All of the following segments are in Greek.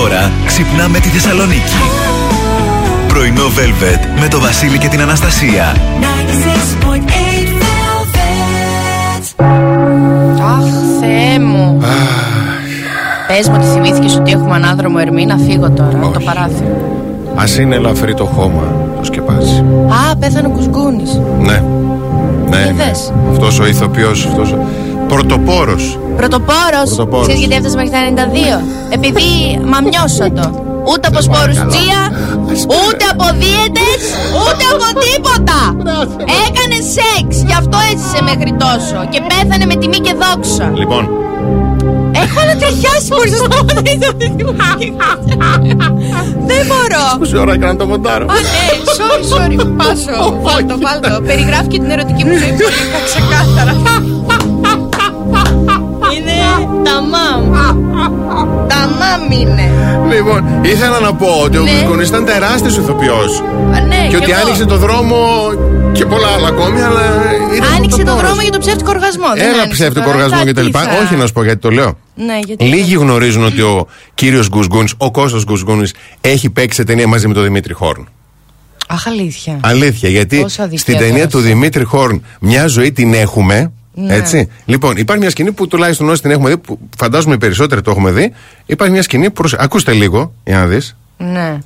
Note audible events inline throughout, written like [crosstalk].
Τώρα ξυπνάμε τη Θεσσαλονίκη. Πρωινό Velvet με το Βασίλη και την Αναστασία. Αχ, Θεέ μου. Πες μου ότι θυμήθηκε ότι έχουμε ανάδρομο ερμή να φύγω τώρα από το παράθυρο. Α είναι ελαφρύ το χώμα, το σκεπάζει. Α, πέθανε ο Κουσγκούνη. Ναι. Ναι, ναι. Είδες; Αυτός ο ηθοποιός, αυτός. Ο... Πρωτοπόρο. Πρωτοπόρος. Πρωτοπόρος. Ξέρεις γιατί έφτασε μέχρι τα 92. Επειδή μαμιώσω το. Ούτε από σπόρους τζία, ούτε από δίαιτε, ούτε από τίποτα. Έκανε σεξ, γι' αυτό έζησε μέχρι τόσο. Και πέθανε με τιμή και δόξα. Λοιπόν, Έχω ανατριχιάσει μπορείς να σταματήσει αυτή τη μουσική. Δεν μπορώ. πόση ώρα έκανα το μοντάρο. Α, ναι, sorry, sorry. Πάσο. Βάλτο, βάλτο. Περιγράφει και την ερωτική μου ζωή πολύ ξεκάθαρα. Είναι τα μαμ. Τα μαμ είναι. Λοιπόν, ήθελα να πω ότι ο Ναι. Κουσκονή ήταν τεράστιος ηθοποιός. Α, Ναι, Και ότι εγώ. άνοιξε το δρόμο και πολλά άλλα ακόμη, αλλά. ήταν Άνοιξε το πρωτοπόρος. δρόμο για το ψεύτικο οργασμό. δεν Ένα άνοιξε ψεύτικο τώρα. οργασμό Τα και τα τι λοιπά. θα- Όχι να σου πω γιατί το λέω. Ναι, γιατί. Λίγοι γνωρίζουν ότι ο κύριος Γκουσγκούνης, ο Κώστας Γκουσγκούνης, έχει παίξει σε ταινία μαζί με τον Δημήτρη Χόρν. Αχ, αλήθεια. Αλήθεια, γιατί Πόσο αδικία στην ταινία τώρα του αυτό. Δημήτρη Χόρν μια ζωή την έχουμε. Ναι. Έτσι. Λοιπόν, υπάρχει μια σκηνή που τουλάχιστον όσοι την έχουμε δει, που φαντάζομαι οι περισσότεροι το έχουμε δει. Υπάρχει μια σκηνή που. προσε- Ακούστε λίγο, για να δεις. Ναι.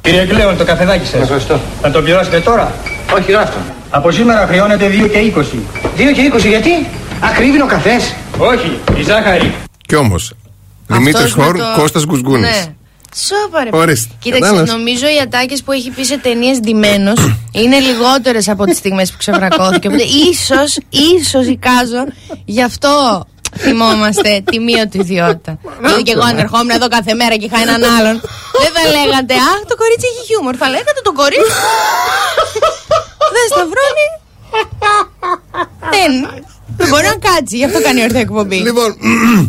Κύριε Κλέον, το καφεδάκι σας. Ευχαριστώ. Θα το πληρώσετε τώρα; Όχι, ράφτο. Από σήμερα χρεώνετε 2 και 20. 2 και 20 γιατί; Ακρίβει ο καφές. Όχι, η ζάχαρη. Κι όμως. Δημήτρης Αυτός με Χόρν, το- Κώστας Γκουσγκούνης. Ναι. Σόπα ρε. Ορίστε. Κοίταξε, Κατάλαβες. νομίζω οι ατάκες που έχει πει σε ταινίες ντυμένος [coughs] είναι λιγότερες από τις στιγμές που ξεβρακώθηκε. Οπότε [coughs] ίσως, ίσω εικάζω γι' αυτό θυμόμαστε τη μείωτη ιδιότητα. Δηλαδή και εγώ αν ερχόμουν εδώ κάθε μέρα και είχα έναν άλλον, [coughs] δεν θα λέγατε Αχ, το κορίτσι έχει χιούμορ. Θα λέγατε το κορίτσι. δεν σταυρώνει. δεν. Δεν μπορεί να κάτσει, γι' αυτό κάνει ορθή εκπομπή. Λοιπόν,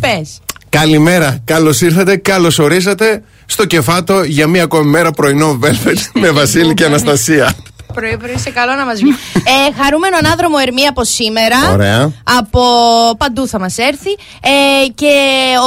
Πες. καλημέρα. Καλώς ήρθατε, καλώς ορίσατε στο κεφάτο για μία ακόμη μέρα πρωινό Velvet με [laughs] Βασίλη και Αναστασία. Πρωί, πρωί, σε καλό να μας βγει. ε, χαρούμενο ανάδρομο Ερμή από σήμερα. Ωραία. Από παντού θα μας έρθει. Ε, και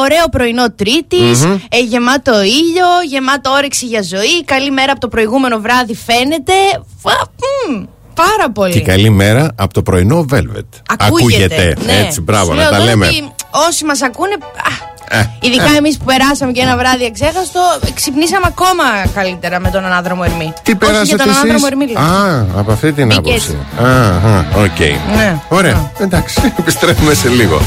ωραίο πρωινό Τρίτης, ε, γεμάτο ήλιο, γεμάτο όρεξη για ζωή. Καλή μέρα από το προηγούμενο βράδυ φαίνεται. Φα- μμ, πάρα πολύ. Και καλή μέρα από το πρωινό Velvet. Ακούγεται. ναι. Έτσι, μπράβο, Σου να λέω τα τώρα λέμε. ότι όσοι μας ακούνε. α, Ε, Ειδικά εμείς που περάσαμε και ένα βράδυ εξέχαστο, ξυπνήσαμε ακόμα καλύτερα με τον ανάδρομο Ερμή. Τι Όχι για πέρασατε τον ανάδρομο εσείς Ερμή, λέω. Α, από αυτή την Μπήκες άποψη. έτσι. Αχα, οκ. Ναι. Ωραία, εντάξει, [laughs] επιστρέφουμε σε λίγο.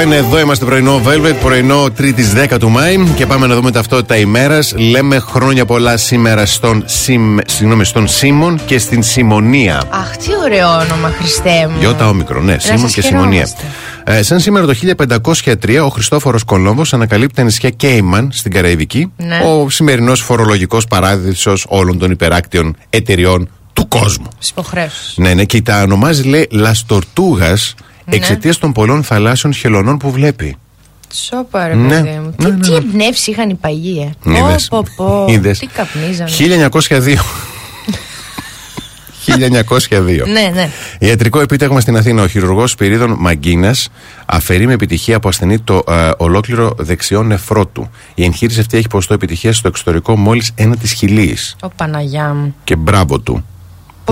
εδώ, είμαστε πρωινό Velvet, πρωινό 3η 10 του Μάη και πάμε να δούμε ταυτότητα ημέρας. Λέμε χρόνια πολλά σήμερα στον, Σιμ, συγγνώμη, στον Σίμων και στην Σιμωνία. Αχ, τι ωραίο όνομα, Χριστέ μου. Γιώτα όμικρο, ναι, Σίμων και Σιμωνία. Ε, σαν σήμερα το 1503 ο Χριστόφορος Κολόμβος ανακαλύπτει τα νησιά Κέιμαν στην Καραϊβική, ναι. ο σημερινός φορολογικός παράδεισος όλων των υπεράκτιων εταιριών του κόσμου. Υποχρέωση. Ναι, ναι, και τα ονομάζει λέει Λαστορτούγας ναι. εξαιτίας των πολλών θαλάσσιων χελωνών που βλέπει. Σόπα ρε ναι. μου. Ναι, τι, τι εμπνεύσει είχαν οι παγίε. Πω, πω, Τι καπνίζανε. 1902. 1902. [laughs] Ναι, ναι. Ιατρικό επίτευγμα στην Αθήνα. Ο χειρουργός Σπυρίδων Μαγκίνας αφαιρεί με επιτυχία από ασθενή το ε, ολόκληρο δεξιό νεφρό του. Η εγχείρηση αυτή έχει ποστό επιτυχία στο εξωτερικό μόλις ένα της χιλίης. Ο Παναγιά μου. Και μπράβο του.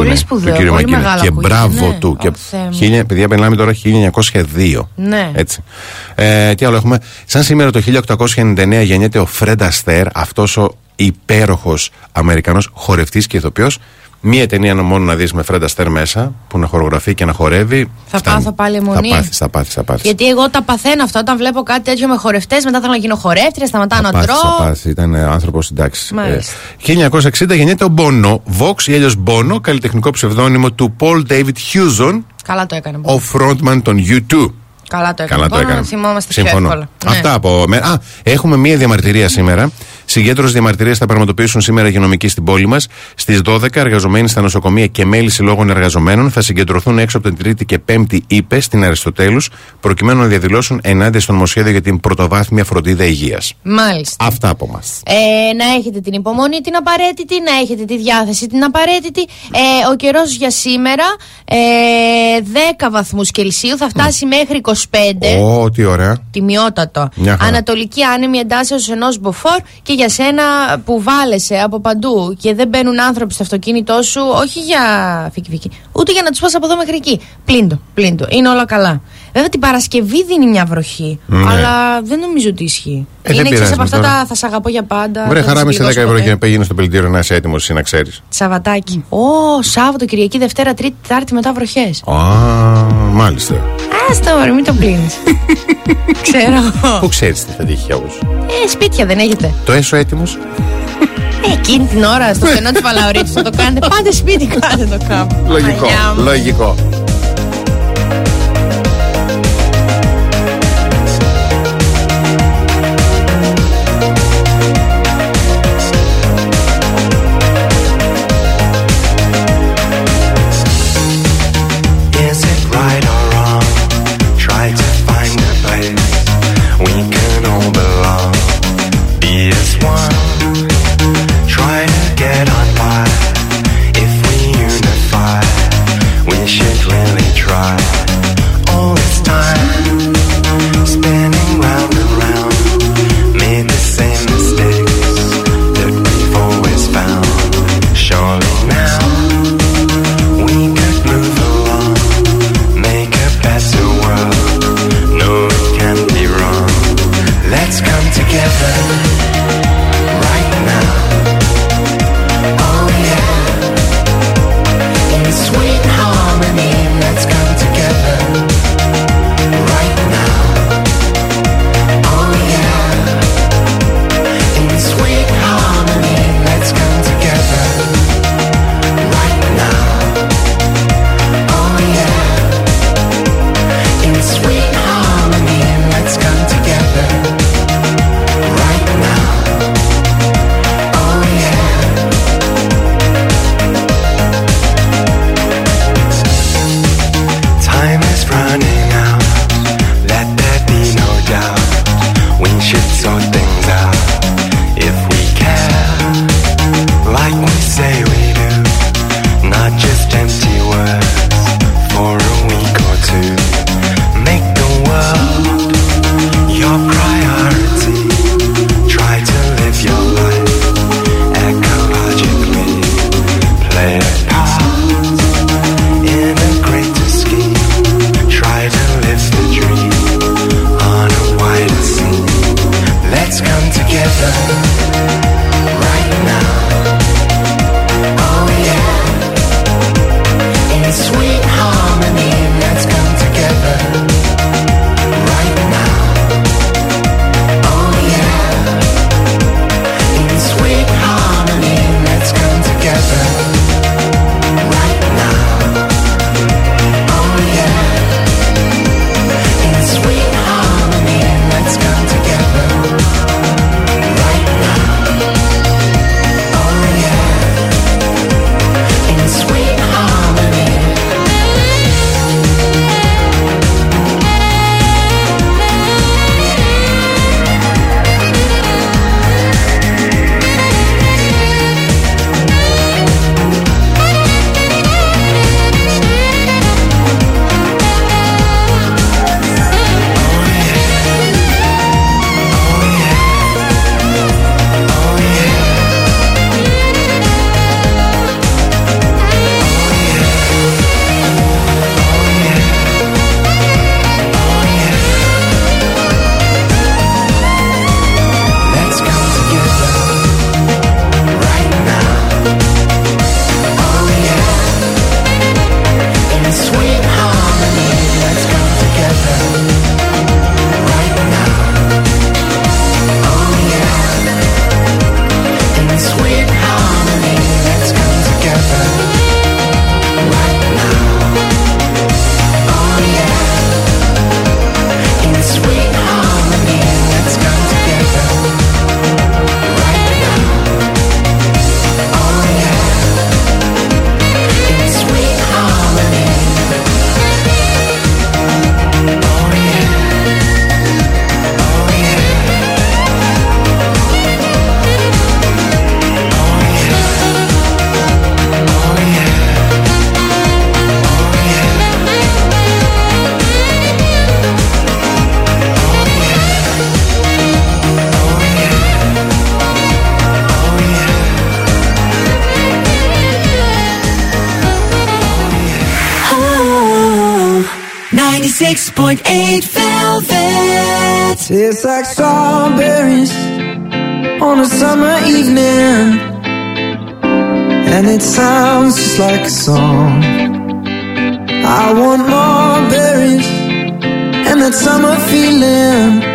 Πολύ Ναι, σπουδαίο, του κύριου πολύ Μαγκίνα. μεγάλο Και ακούγεται, μπράβο ναι. του. Ω, Και Θεέ μου. χίλια, παιδιά, μιλάμε τώρα 1902. Ναι. Έτσι. Ε, τι άλλο έχουμε; Σαν σήμερα το 1899 γεννιέται ο Φρέντ Αστέρ, αυτός ο υπέροχος Αμερικανός χορευτής και ηθοποιός. Μία ταινία μόνο να δεις με Φρέντ Αστέρ μέσα, που να χορογραφεί και να χορεύει. Θα φτάνει. πάθω πάλι αιμονή. Θα πάθεις, θα πάθεις, θα πάθεις. Γιατί εγώ τα παθαίνω αυτά όταν βλέπω κάτι τέτοιο με χορευτές, μετά θέλω να γίνω χορεύτρια, σταματάω να Θα πάθεις, θα τρώω. πάθεις. Ήταν άνθρωπος εντάξει. Μάλιστα. 1960 γεννιέται ο Bono, Vox ή αλλιώ Bono, καλλιτεχνικό ψευδόνυμο του Paul David Hewson, Καλά το έκανε. ο frontman των U2. Καλά το έκανε. Καλά το Μπορώ έκανε. να θυμόμαστε πιο Συμφωνώ. εύκολα. Ναι. Αυτά από μένα. Α, έχουμε μία διαμαρτυρία σήμερα. Συγκέντρωση διαμαρτυρίας θα πραγματοποιήσουν σήμερα υγειονομικοί στην πόλη μας. Στις 12 εργαζομένοι στα νοσοκομεία και μέλη συλλόγων εργαζομένων θα συγκεντρωθούν έξω από την Τρίτη και Πέμπτη ΥΠΕ στην Αριστοτέλους, προκειμένου να διαδηλώσουν ενάντια στο νομοσχέδιο για την πρωτοβάθμια φροντίδα υγείας. Μάλιστα. Αυτά από εμά. Ε, να έχετε την υπομονή την απαραίτητη, να έχετε τη διάθεση την απαραίτητη. Ε, ο καιρός για σήμερα ε, 10 βαθμούς Κελσίου θα φτάσει μέχρι 25. Ω, τι ωραία. Τιμιότατο. Μια χαρά. Ανατολική άνεμη εντάσσεως ενός μποφόρ και για σένα που βάλεσαι από παντού και δεν μπαίνουν άνθρωποι στο αυτοκίνητό σου, όχι για φίκι φίκι, ούτε για να τους πας από εδώ μέχρι εκεί. Πλύντο, πλύντο. Είναι όλα καλά. Βέβαια την Παρασκευή δίνει μια βροχή, Ναι. αλλά δεν νομίζω ότι ισχύει. Ε, δεν Είναι εξή πειράζει από αυτά τώρα. τα θα σε αγαπώ για πάντα. Βρε, δεν θα χαρά σε με σε 10 πληγώσω ευρώ ποτέ. και να πήγαινε στο πλυντήριο να είσαι έτοιμος εσύ να ξέρεις. Σαββατάκι. Ω, Σάββατο, Κυριακή, Δευτέρα, Τρίτη, Τετάρτη μετά βροχές. Α, μάλιστα. Άστα, μωρέ, μην το πλύνει. [laughs] Ξέρω εγώ. Πού ξέρεις τι θα τύχει όμως; Ε, σπίτια δεν έχετε. Το έσω έτοιμος. Ε, εκείνη την ώρα στο στενό της Παλαωρίτης θα το κάνετε. [laughs] Πάτε σπίτι, κάντε το κάπου. Λογικό. Παναγιά μου. Λογικό. Tastes like strawberries on a summer evening. And it sounds just like a song. I want more berries and that summer feeling.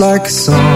like a song.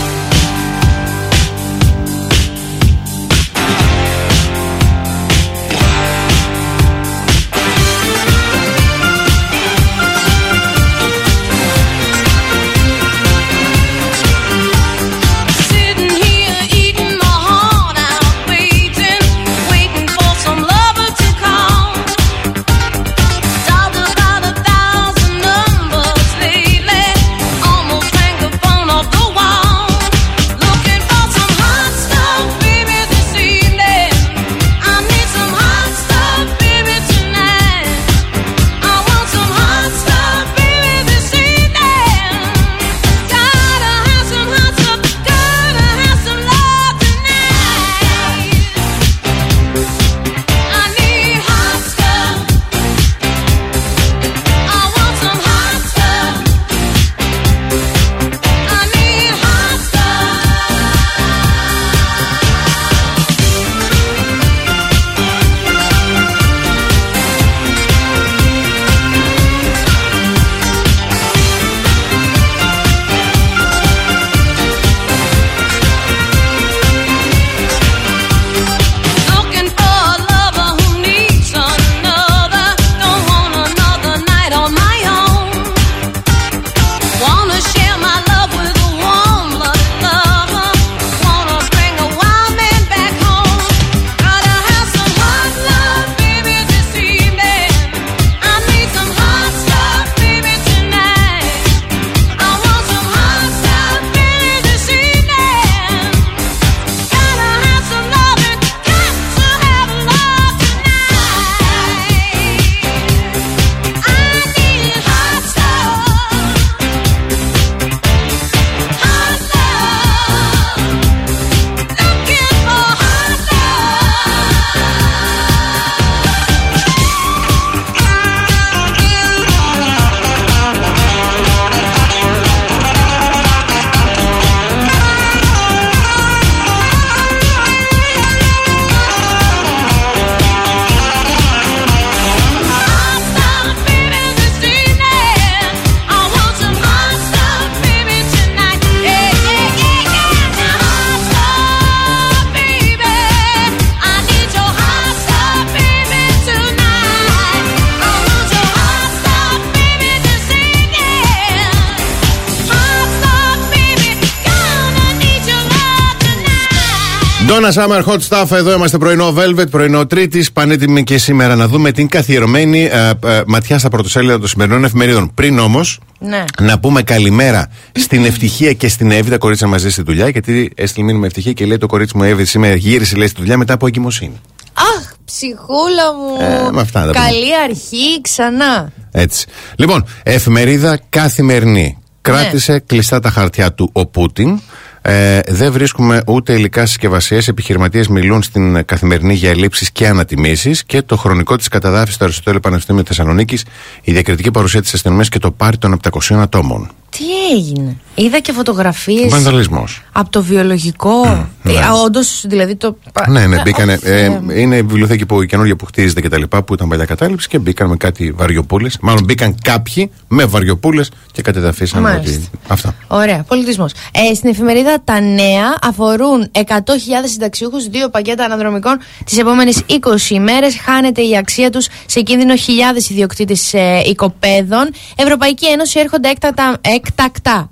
Donna Summer Hot Stuff, εδώ είμαστε πρωινό Velvet, πρωινό Τρίτης. Πανέτοιμοι και σήμερα να δούμε την καθιερωμένη ε, ε, ματιά στα πρωτοσέλιδα των σημερινών εφημερίδων. Πριν όμως, Ναι. να πούμε καλημέρα στην Ευτυχία και στην Εύη, τα κορίτσια μαζί στη δουλειά. Γιατί έστειλε μήνυμα Ευτυχία και λέει το κορίτσι μου Εύη σήμερα γύρισε λέει στη δουλειά μετά από εγκυμοσύνη. Αχ, ψυχούλα μου. Ε, με αυτά τα πούμε. Καλή αρχή ξανά. Έτσι. Λοιπόν, εφημερίδα καθημερινή. Κράτησε κλειστά τα χαρτιά του ο Πούτιν. Ε, δεν βρίσκουμε ούτε υλικά συσκευασίες. Επιχειρηματίες μιλούν στην καθημερινή για ελλείψεις και ανατιμήσεις. Και το χρονικό της καταδάφιση στο Αριστοτέλειο Πανεπιστήμιο Θεσσαλονίκης, η διακριτική παρουσία της αστυνομίας και το πάρτι των 700 ατόμων. Τι έγινε; Είδα και φωτογραφίες Βανδαλισμός. από το βιολογικό. ναι. Ε, Όντως, δηλαδή το. Ναι, ναι, Ε, μπήκανε. όχι, ε, ε, είναι η βιβλιοθήκη που η καινούργια που χτίζεται και τα λοιπά, που ήταν παλιά κατάληψη και μπήκαν με κάτι βαριοπούλες. Μάλλον μπήκαν κάποιοι με βαριοπούλες και κατεδαφίσαν Μάλιστα. ότι. Αυτά. Ωραία, πολιτισμός. Ε, στην εφημερίδα Τα Νέα αφορούν 100.000 συνταξιούχους, δύο πακέτα αναδρομικών τις επόμενες 20 ημέρες. Χάνεται η αξία τους σε κίνδυνο χιλιάδες ιδιοκτήτες ε, οικοπαίδων. Ευρωπαϊκή Ένωση έρχονται έκτακτα, έκτακτα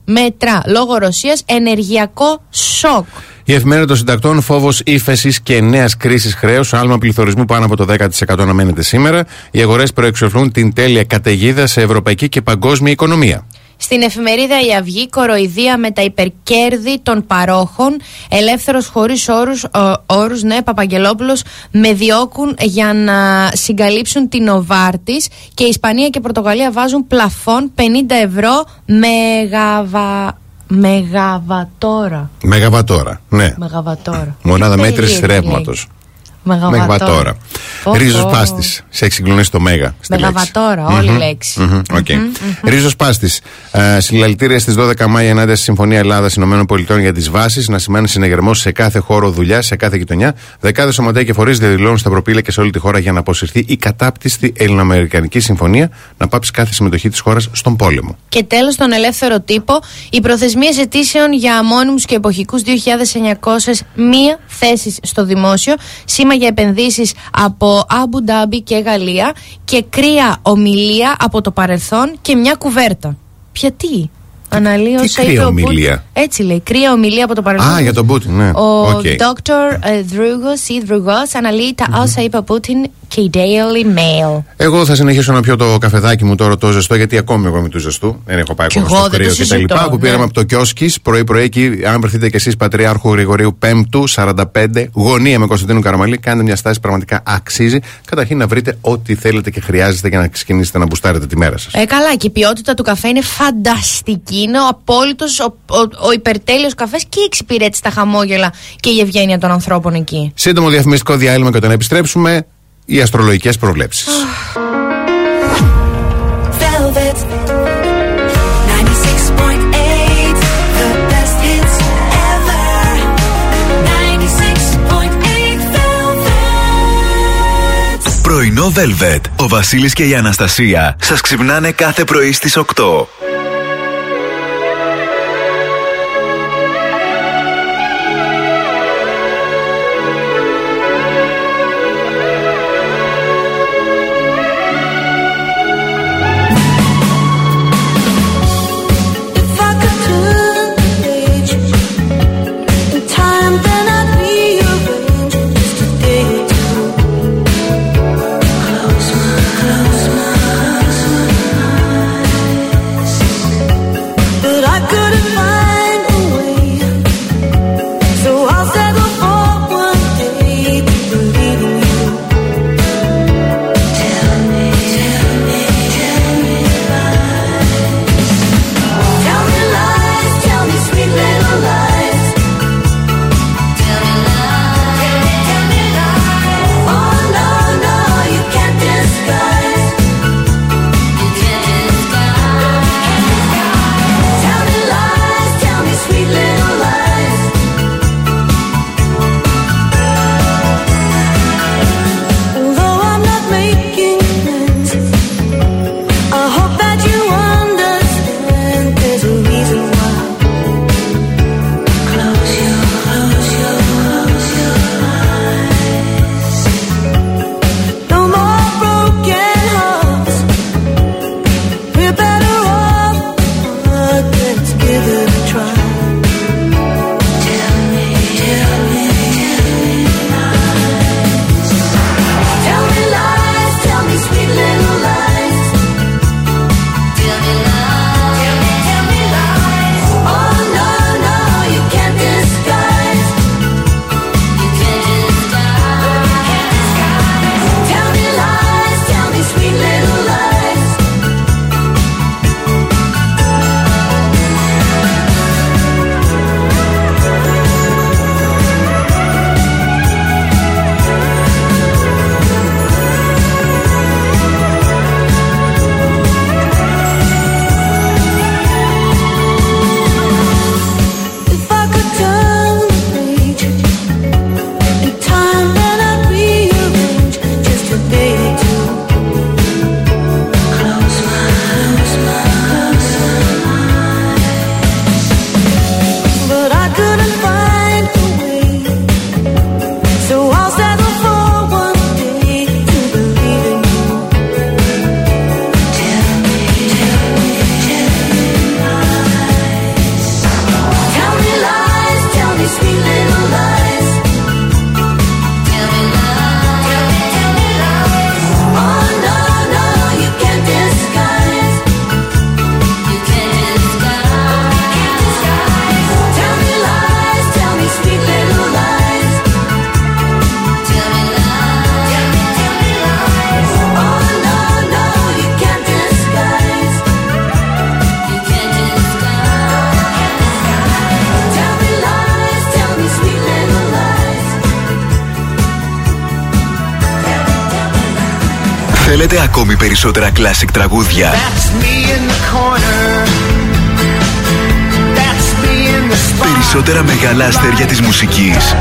μέτρα λόγω Ρωσίας. Ενεργειακό σοκ. Η εφημερίδα των συντακτών, φόβος ύφεσης και νέας κρίσης χρέους, άλμα πληθωρισμού πάνω από το 10% αναμένεται σήμερα. Οι αγορές προεξοφλούν την τέλεια καταιγίδα σε ευρωπαϊκή και παγκόσμια οικονομία. Στην εφημερίδα Η Αυγή, κοροϊδία με τα υπερκέρδη των παρόχων. Ελεύθερος χωρίς όρους, ο, όρους ναι, Παπαγγελόπουλος με διώκουν για να συγκαλύψουν την Οβάρτης και η Ισπανία και η Πορτογαλία βάζουν πλαφόν 50 ευρώ μεγαβα... μεγαβατόρα. Μεγαβατόρα. Ναι. Μεγαβατόρα. Μονάδα Τι μέτρησης περίεργη ρεύματος. Λέξη. Μεγαβατόρα. Μεγαβατόρα. Πω, πω. Ρίζος πάστης. Σε έχει συγκλονίσει το μέγα. στη λέξη. Μεγαβατόρα, όλη λέξη. Μμμ, οκ. Ρίζος Πάστης. Ε, συλλαλητήρια στις 12 Μάη ενάντια στη Συμφωνία Ελλάδα-ΗΠΑ για τις βάσεις να σημαίνει συνεγερμό σε κάθε χώρο δουλειάς, σε κάθε γειτονιά. Δεκάδες σωματεία και φορείς διαδηλώνουν στα προπήλαια και σε όλη τη χώρα για να αποσυρθεί η κατάπτυστη Ελληνοαμερικανική Συμφωνία να πάψει κάθε συμμετοχή της χώρας στον πόλεμο. Και τέλος στον ελεύθερο τύπο, οι προθεσμίες αιτήσεων για αμόνιμους και εποχικούς 2.900 μία θέσεις στο δημόσιο, σήμα για επενδύσεις από Αμπου Ντάμπι και Γαλλία και κρύα ομιλία από το παρελθόν και μια κουβέρτα. Ποια τι; Αναλύει τι όσα κρύα είπε ο Πούτιν. ομιλία; Έτσι λέει, κρύα ομιλία από το παρελθόν. Α, για τον Πούτιν, ναι. Ο Οκ. Dr. ε, Δρούγος ή Δρούγος αναλύει τα όσα είπε ο Πούτιν και η Daily Mail. Εγώ θα συνεχίσω να πιω το καφεδάκι μου τώρα το ζεστό, γιατί ακόμη εγώ είμαι του ζεστού. Δεν έχω πάει Κι ακόμα εγώ στο δεν το κρύο και τα συζητώ, λοιπά. Που ναι. πήραμε από το Κιόσκις πρωί-πρωί εκεί. Αν βρεθείτε κι εσείς Πατριάρχου Γρηγορίου 5ου, 45, γωνία με Κωνσταντίνου Καραμαλή, κάντε μια στάση πραγματικά αξίζει. Καταρχήν να βρείτε ό,τι θέλετε και χρειάζεστε για να ξεκινήσετε να μπουστάρετε τη μέρα σας. Ε, καλά, και η ποιότητα του καφέ είναι φανταστική. Είναι ο απόλυτος, ο, ο, ο υπερτέλειος καφές και η εξυπηρέτηση, τα χαμόγελα και η ευγένεια των ανθρώπων εκεί. Σύντομο διαφημιστικό διάλειμμα και όταν επιστρέψουμε, οι αστρολογικές προβλέψεις. Velvet 96.8 The best hits ever 96.8 Velvet Πρωινό Velvet. Ο Βασίλης και η Αναστασία σας ξυπνάνε κάθε πρωί στις 8. περισσότερα κλασικ τραγούδια. Περισσότερα μεγάλα αστέρια της μουσικής.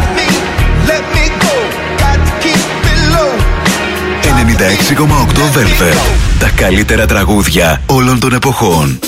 96,8 Velvet. Τα καλύτερα τραγούδια όλων των εποχών.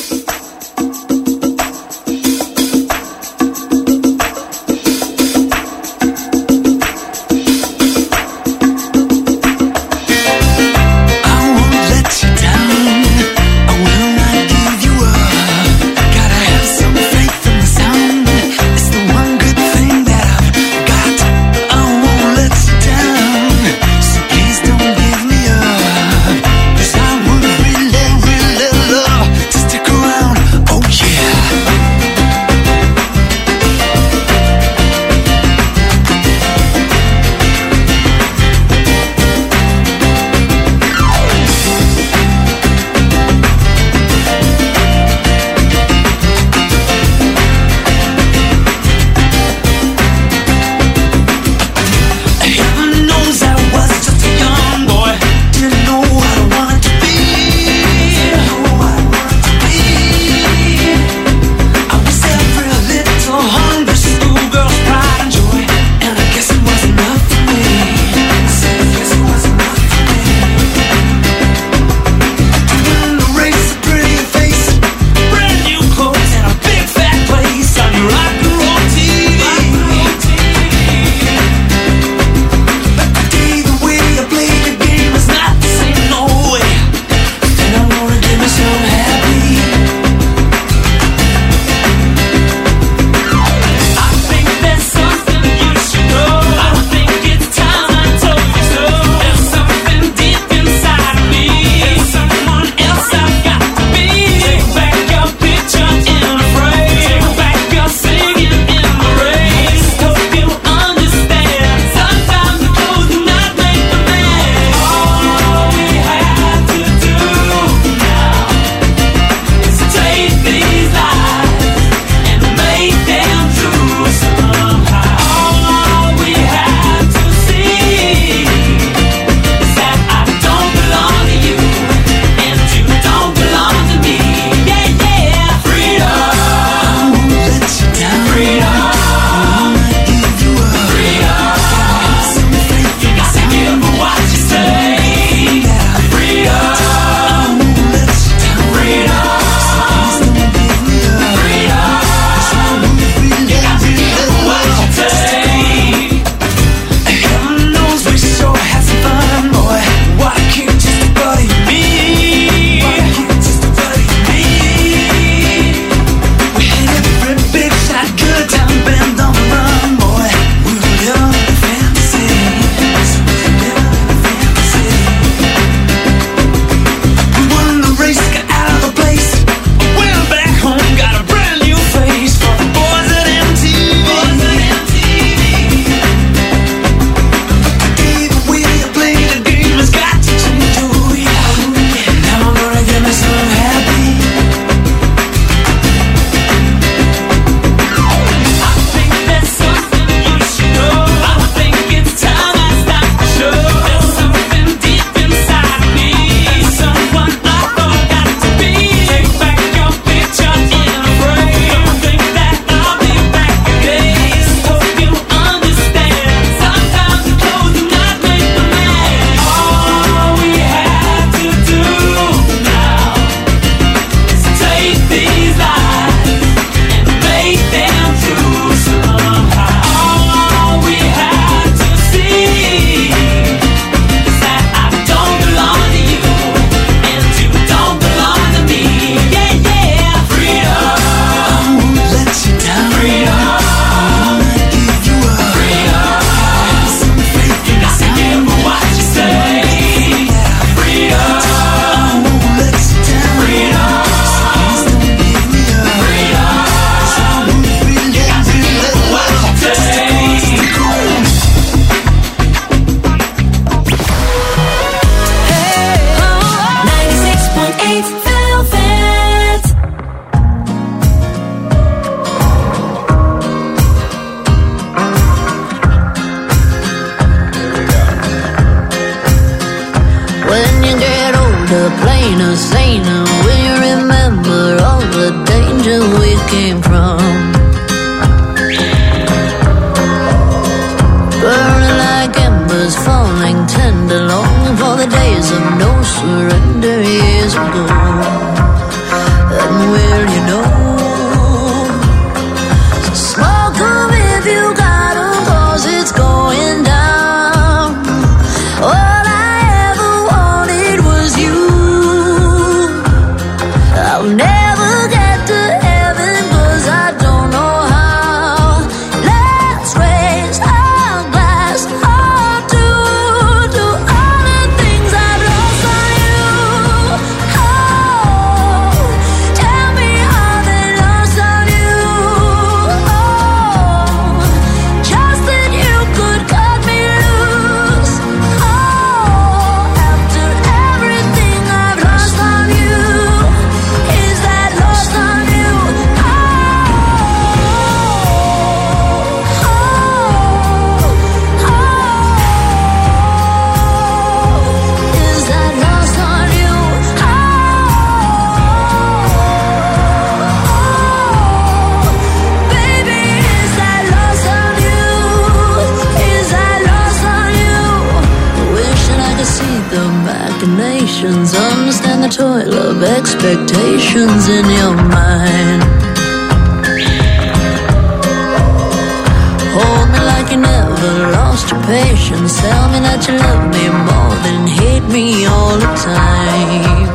Lost your patience. Tell me that you love me more than hate me all the time.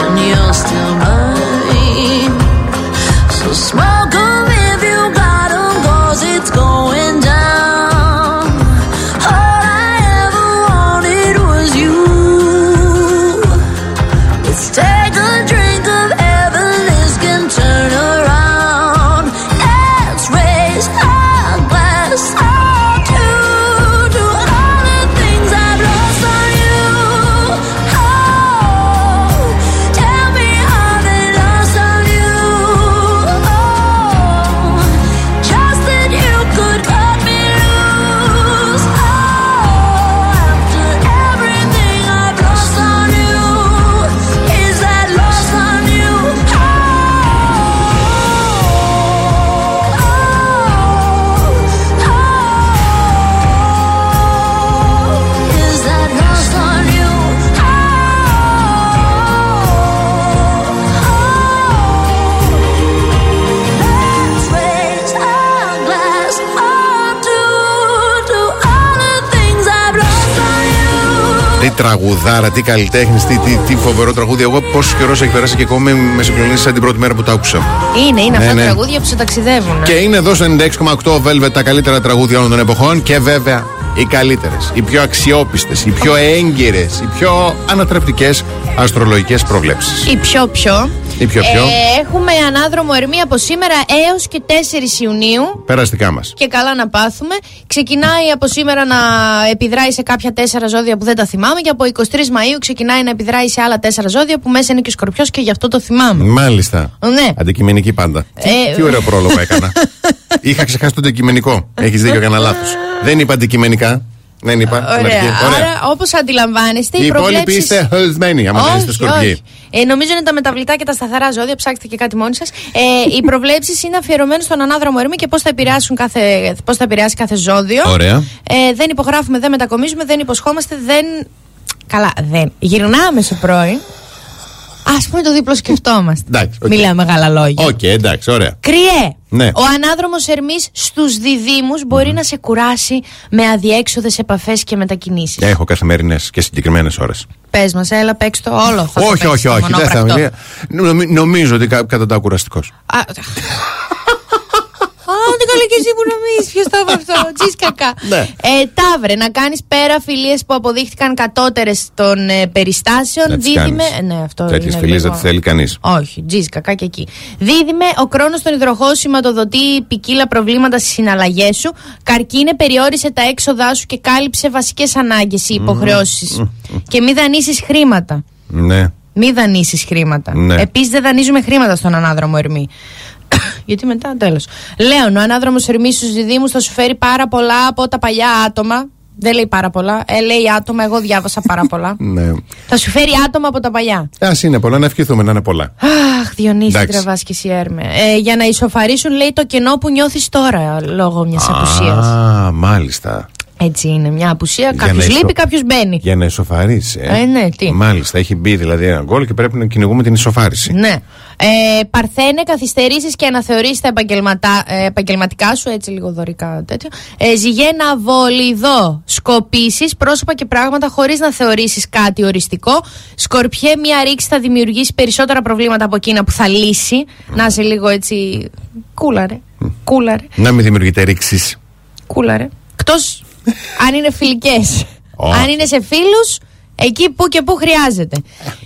And you're still mine. Τραγουδάρα, τι καλλιτέχνη, τι, τι, τι φοβερό τραγούδι. Εγώ πόσο καιρός έχει περάσει και ακόμα με συγκλονίσει σαν την πρώτη μέρα που τα άκουσα. Είναι, είναι Ναι, αυτά ναι. τα τραγούδια που σε ταξιδεύουν. Και είναι εδώ στο 96,8 Velvet τα καλύτερα τραγούδια όλων των εποχών και βέβαια οι καλύτερες, οι πιο αξιόπιστες, οι πιο έγκυρες, οι πιο ανατρεπτικές αστρολογικές προβλέψεις. Η πιο πιο. Η πιο πιο. Ε, έχουμε ανάδρομο ερμή από σήμερα έως και 4 Ιουνίου. Περαστικά μας. Και καλά να πάθουμε. Ξεκινάει από σήμερα να επιδράει σε κάποια τέσσερα ζώδια που δεν τα θυμάμαι. Και από 23 Μαΐου ξεκινάει να επιδράει σε άλλα τέσσερα ζώδια που μέσα είναι και σκορπιός και γι' αυτό το θυμάμαι. Μάλιστα. Ναι. Αντικειμενική πάντα. Τι, Ε, τι ωραίο πρόλογο έκανα. [laughs] Είχα ξεχάσει το αντικειμενικό. Έχεις δίκιο, έκανα λάθος. Δεν είπα αντικειμενικά. Δεν είπα. στην Ωραία. αρχή. Άρα, όπως αντιλαμβάνεστε, Οι οι υπόλοιποι προβλέψεις... είστε χωρισμένοι, άμα δεν είστε Όχι, σκορπιοί. όχι. Ε, νομίζω είναι τα μεταβλητά και τα σταθερά ζώδια. Ψάξτε και κάτι μόνοι σας. Ε, οι [laughs] προβλέψεις είναι αφιερωμένες στον ανάδρομο ερμή και πώς θα, επηρεάσουν κάθε, πώς θα επηρεάσει κάθε ζώδιο. Ωραία. Ε, δεν υπογράφουμε, δεν μετακομίζουμε, δεν υποσχόμαστε, δεν. Καλά, δεν. Γυρνάμε σε πρώην. Α πούμε το δίπλο σκεφτόμαστε. Εντάξει, οκ. Μιλάμε μεγάλα λόγια. Οκ, εντάξει, ωραία. Κρυέ! Ναι. Ο ανάδρομος Ερμής στους διδήμου μπορεί να σε κουράσει με αδιέξοδες επαφές και μετακινήσεις. Έχω καθημερινές και συγκεκριμένες ώρες. Πες μας, έλα, παίξ το όλο. Θα το Όχι, παίξεις όχι, το όχι. Δεν θα μονόπρακτο. μιλήσω. Νομι- Νομίζω ότι κα- καταντάω κουραστικό. Α, Α, τι καλή και εσύ που νομίζεις. Ποιος το είπε αυτό; Τζις κακά. Ναι. Ε, ταύρε, να κάνεις πέρα φιλίες που αποδείχτηκαν κατώτερες των ε, περιστάσεων. Να τις Δίδυμε. κάνεις. Ε, ναι, αυτό Τέτοιες είναι φιλίες λίγο- δεν τις θέλει κανείς. Όχι, τζις κακά και εκεί. Δίδυμε, ο χρόνο των υδροχών σηματοδοτεί ποικίλα προβλήματα στις συναλλαγές σου. Καρκίνε, περιόρισε τα έξοδά σου και κάλυψε βασικές ανάγκες ή υποχρεώσεις. Και μη δανείσεις χρήματα. Ναι. Μη δανείσεις χρήματα. Ναι. Επίσης, δεν δανείζουμε χρήματα στον ανάδρομο Ερμή. [coughs] Γιατί μετά, τέλος. Λέων, ο ανάδρομο Ερμή στους διδήμου θα σου φέρει πάρα πολλά από τα παλιά άτομα. Δεν λέει πάρα πολλά. Ε, λέει άτομα, εγώ διάβασα πάρα πολλά. [laughs] ναι. θα σου φέρει άτομα από τα παλιά. Α είναι πολλά, να ευχηθούμε να είναι πολλά. Αχ, Διονύση, Εντάξει. τραβάς και εσύ έρμε. Ε, για να ισοφαρίσουν, λέει το κενό που νιώθεις τώρα λόγω μιας απουσίας. Α, μάλιστα. Έτσι είναι, μια απουσία. Για Κάποιος να ισο- λείπει, κάποιος μπαίνει. Για να ισοφαρίσει. Ε, ναι, τι. Μάλιστα, έχει μπει δηλαδή ένα γκολ και πρέπει να κυνηγούμε την ισοφάριση. Ναι. Ε, παρθένε, καθυστερήσεις και αναθεωρήσεις τα επαγγελματά, ε, επαγγελματικά σου, έτσι λίγο δωρικά τέτοιο. Ε, ζυγέ να βολιδώ. Σκοπήσει πρόσωπα και πράγματα χωρίς να θεωρήσεις κάτι οριστικό. Σκορπιέ, μία ρήξη θα δημιουργήσει περισσότερα προβλήματα από εκείνα που θα λύσει. Να είσαι λίγο έτσι. Κούλαρε. Κούλαρε. Να μην δημιουργείτε ρήξεις. Κούλαρε. Εκτός αν είναι φιλικές. Όχι. αν είναι σε φίλους, εκεί που και που χρειάζεται.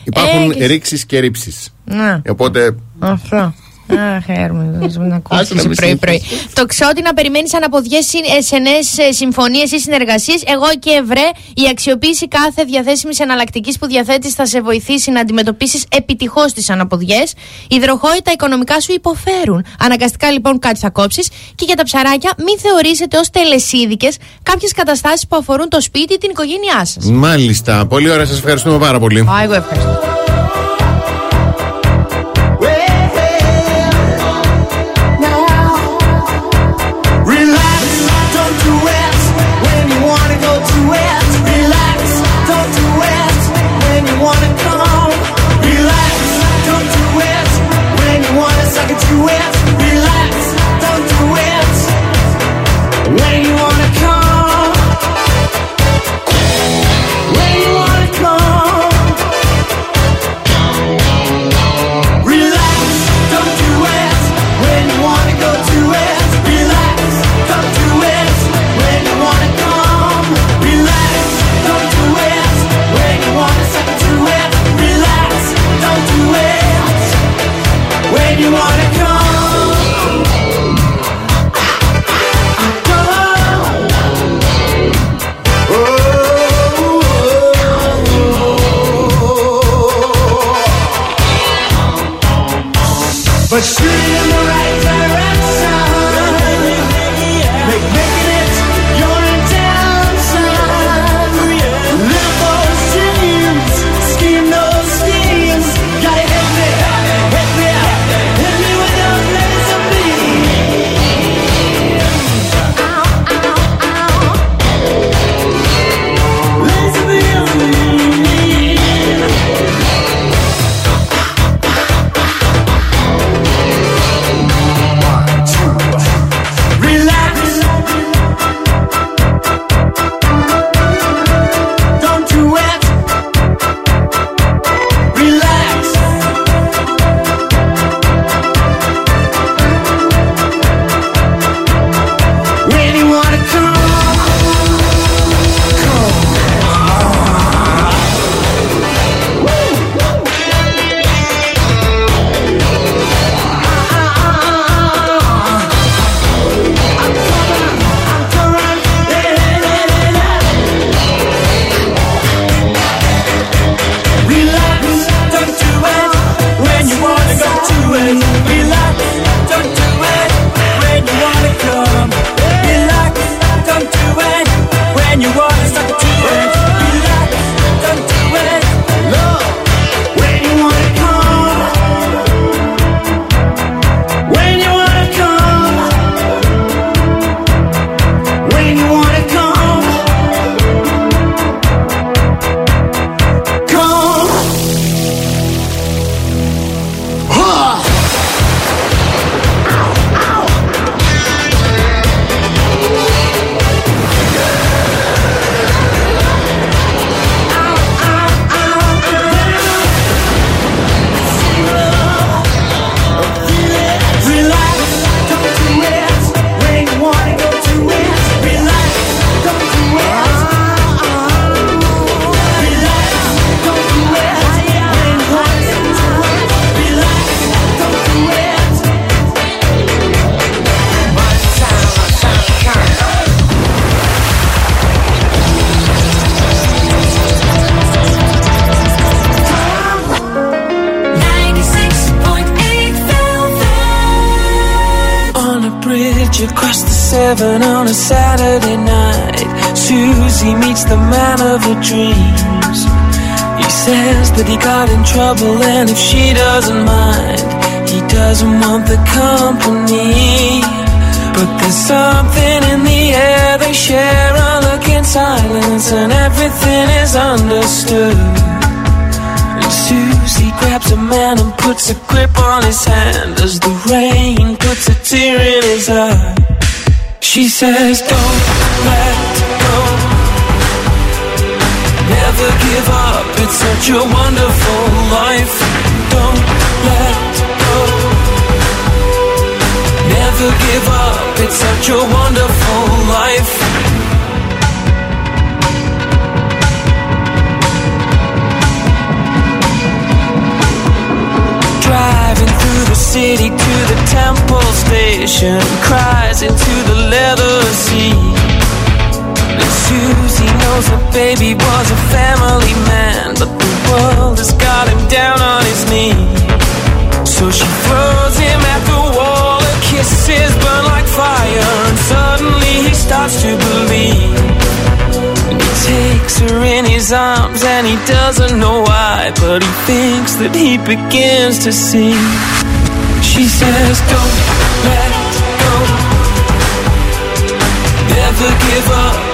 Υπάρχουν Ε, και- ρήξεις και ρήψεις. Ναι. Οπότε. Αυτό. Αχ, έρμε, να Άσε να ακούσει με πρωί-πρωί. Το ξότι να περιμένεις αναποδιέ σε νέες συμφωνίες ή συνεργασίες. Εγώ και ευρέ, η αξιοποίηση κάθε διαθέσιμης εναλλακτικής που διαθέτεις θα σε βοηθήσει να αντιμετωπίσεις επιτυχώς τις αναποδιές. Υδροχόη, τα οικονομικά σου υποφέρουν. Αναγκαστικά λοιπόν κάτι θα κόψεις. Και για τα ψαράκια, μην θεωρήσετε ως τελεσίδικες κάποιες καταστάσεις που αφορούν το σπίτι ή την οικογένειά σας. Μάλιστα. Πολύ ωραία, σας ευχαριστούμε πάρα πολύ. Α, εγώ ευχαριστώ. When you says, Don't let go. Never give up, it's such a wonderful life. Don't let go. Never give up, it's such a wonderful life. Driving through the city to the temple station, knows her baby was a family man, but the world has got him down on his knees. So she throws him at the wall, her kisses burn like fire, and suddenly he starts to believe. And he takes her in his arms, and he doesn't know why, but he thinks that he begins to see. She says, Don't let go. Never give up,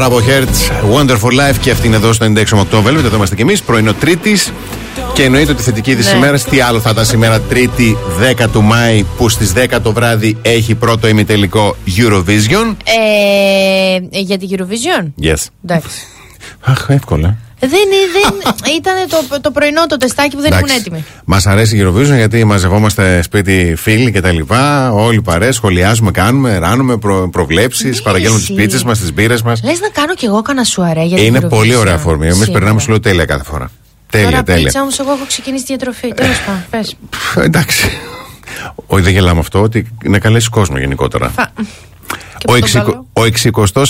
Τραγουδάρα από Hertz, Wonderful Life και αυτή είναι εδώ στο 96,8 Velvet. Εδώ είμαστε κι εμείς, πρωινό Τρίτης. Και εννοείται ότι η θετική της Ναι. ημέρας, τι άλλο θα ήταν σήμερα, Τρίτη 10 του Μάη, που στις 10 το βράδυ έχει πρώτο ημιτελικό Eurovision. Ε, για την Eurovision; Yes. Εντάξει. Αχ, εύκολα. Δεν, δεν ήταν το, το πρωινό το τεστάκι που δεν ήμουν έτοιμη. Μας αρέσει η Eurovision γιατί μαζευόμαστε σπίτι φίλοι και τα λοιπά. Όλοι παρέ, σχολιάζουμε, κάνουμε, ράνουμε προ, προβλέψεις, παραγγέλνουμε τις Ναι, εσύ. πίτσες μας, τις μπύρες μας. Λες να κάνω κι εγώ κανένα σουαρέ για την Είναι Eurovision. πολύ ωραία αφορμή. Εμείς Σίγουρα. περνάμε σου λέω τέλεια κάθε φορά. Τέλεια, Τώρα τέλεια. πίτσα όμως εγώ έχω ξεκινήσει τη διατροφή. Τέλος πάντων, πες. Πφ, Εντάξει. Όχι, δεν γελάμε αυτό, ότι να καλέσει κόσμο γενικότερα. Θα- Και Ο, που τον εξικο, καλώ. Ο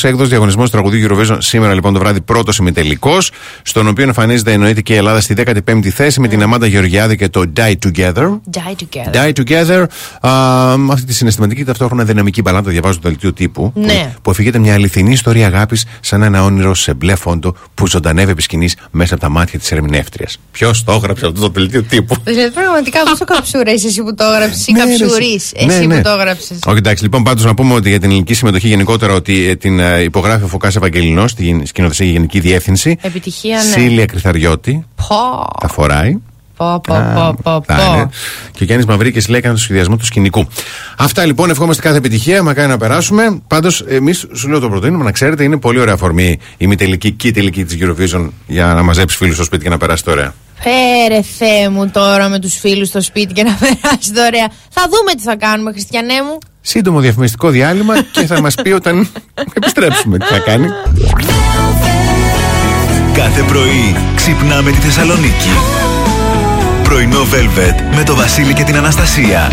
66ο διαγωνισμός τραγουδίου Eurovision σήμερα λοιπόν το βράδυ πρώτος ημιτελικός, στον οποίο εμφανίζεται εννοείται και η Ελλάδα στη 15η θέση με την Αμάντα Γεωργιάδη και το Die Together. Die together. Die Together. Α, με αυτή τη συναισθηματική ταυτόχρονα δυναμική μπαλάντα, διαβάζω το δελτίο τύπου. Ναι. Που, που αφηγείται μια αληθινή ιστορία αγάπης σαν ένα όνειρο σε μπλε φόντο που ζωντανεύει επί σκηνής μέσα από τα μάτια της ερμηνεύτριας. Ποιος το έγραψε αυτό το δελτίο τύπου; Δηλαδή πραγματικά πόσο καψούρα είσαι εσύ που το έγραψες ή Ναι, ρε, καψουρή εσύ. εσύ Ναι, ναι. που το έγραψες. Όχι, εντάξει, λοιπόν, πάντως να πούμε ότι για την ελληνική συμμετοχή γενικότερα ο ότι ε, την ε, υπογράφει ο Φωκάς Ευαγγελινός στη γεν- σκηνοθεσία και Γενική Διεύθυνση. Επιτυχία, ναι. Σίλια Κρυθαριώτη. Πω, Τα φοράει. πω, πω, πω, πω, Θα είναι. πω. Και ο Γιάννης Μαυρίκη λέει έκανε το σχεδιασμό του σκηνικού. Αυτά λοιπόν, ευχόμαστε κάθε επιτυχία. Μακάρι να περάσουμε. Πάντως, εμείς σου λέω το προτείνουμε να ξέρετε, είναι πολύ ωραία αφορμή η μη τελική και η τελική της Eurovision για να μαζέψει φίλους στο σπίτι και να περάσει το ωραία. Φέρε Θεέ μου τώρα με τους φίλους στο σπίτι και να [laughs] περάσει δωρεά. Θα δούμε τι θα κάνουμε, Χριστιανέ μου. Σύντομο διαφημιστικό διάλειμμα [laughs] και θα μας πει όταν επιστρέψουμε τι θα κάνει. Κάθε πρωί ξυπνάμε τη Θεσσαλονίκη. Πρωινό Velvet με το Βασίλη και την Αναστασία.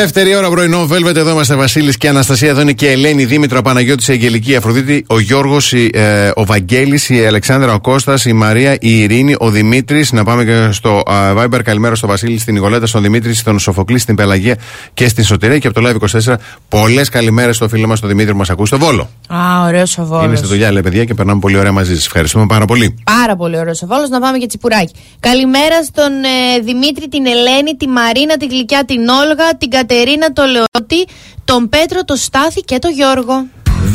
Δεύτερη ώρα πρωινό, Velvet. Εδώ είμαστε Βασίλης και Αναστασία. Εδώ είναι και Ελένη Δήμητρο, Παναγιώτης, η Αγγελική, η Αφροδίτη, ο Γιώργος, ε, ο Βαγγέλης, η Αλεξάνδρα, ο Κώστας, η Μαρία, η Ειρήνη, ο Δημήτρης. Να πάμε και στο α, Viber. Καλημέρα στο Βασίλη, στην Νικολέτα, στον Δημήτρη, στον Σοφοκλή, στην Πελαγία και στην Σωτηρία. Και από το Live 24, πολλές καλημέρες στο φίλο μας, τον Δημήτρη, που μας ακούει στο Βόλο. Α, ωραίος ο Είναι Βόλος. στη δουλειά, λέει παιδιά, και περνάμε πολύ ωραία μαζί σας. Ευχαριστούμε πάρα πολύ. Πάρα πολύ ωραίος ο Βόλος, να πάμε και τσιπουράκι. Καλημέρα στον ε, Δημήτρη, την Ελένη, τη Μαρίνα, την Γλυκιά, την Όλγα, την Κατερίνα, τον Λεώτη, τον Πέτρο, τον Στάθη και τον Γιώργο.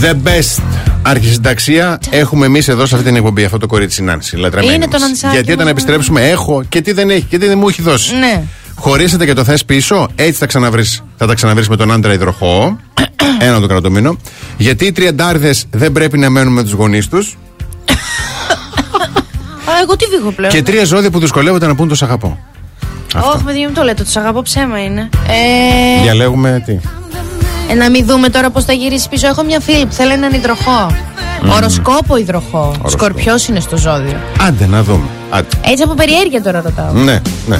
The best αρχισυνταξία έχουμε εμείς εδώ σε αυτή την εκπομπή. Αυτό το κορίτσι Νάνση. λατρεμένη Είναι το μας. Νανσάκι Γιατί όταν μας. επιστρέψουμε, έχω και τι δεν έχει και τι δεν μου έχει δώσει. Ναι. Χωρίσετε και το θες πίσω, έτσι θα, ξαναβρεις, θα τα ξαναβρεις με τον άντρα υδροχό. [coughs] Ένα το κρατομήνο. Γιατί οι τριαντάριδε δεν πρέπει να μένουν με τους γονείς τους. [coughs] Α, εγώ τι βήχω πλέον; Και τρία ζώδια που δυσκολεύονται να πούν το σ' αγαπώ. Όχι, παιδί μου το λέτε, το αγαπώ ψέμα είναι. Ε, Διαλέγουμε τι; ε, να μην δούμε τώρα πώς θα γυρίσει πίσω. Έχω μια φίλη που θέλει έναν υδροχό. Οροσκόπο υδροχό. Σκορπιός είναι στο ζώδιο. Άντε να δούμε. Άντε. Έτσι από περιέργεια τώρα ρωτάω. Ναι, ναι.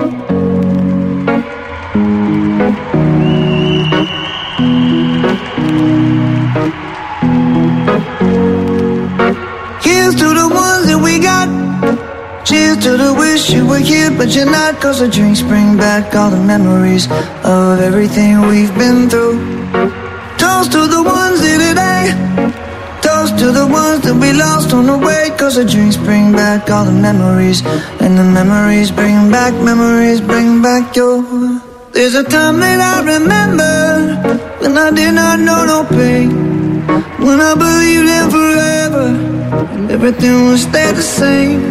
Were here, but you're not. Cause the drinks bring back all the memories of everything we've been through. Toast to the ones in today. Toast to the ones that we lost on the way. Cause the drinks bring back all the memories. And the memories bring back, memories bring back your. There's a time that I remember when I did not know no pain. When I believed in forever and everything would stay the same.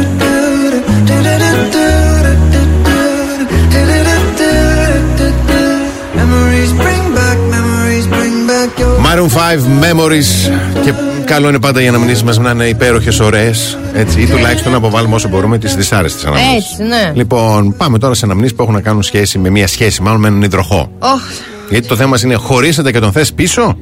Maroon 5 Memories. Και καλό είναι πάντα οι αναμνήσεις μας να είναι υπέροχες, ωραίες. Έτσι, ή τουλάχιστον να αποβάλουμε όσο μπορούμε τις δυσάρεστες αναμνήσεις. Έτσι, ναι. Λοιπόν, πάμε τώρα σε αναμνήσεις που έχουν να κάνουν σχέση με μια σχέση, μάλλον με έναν υδροχό. Ωχ, Γιατί το θέμα μας είναι χωρίσατε και τον θες πίσω;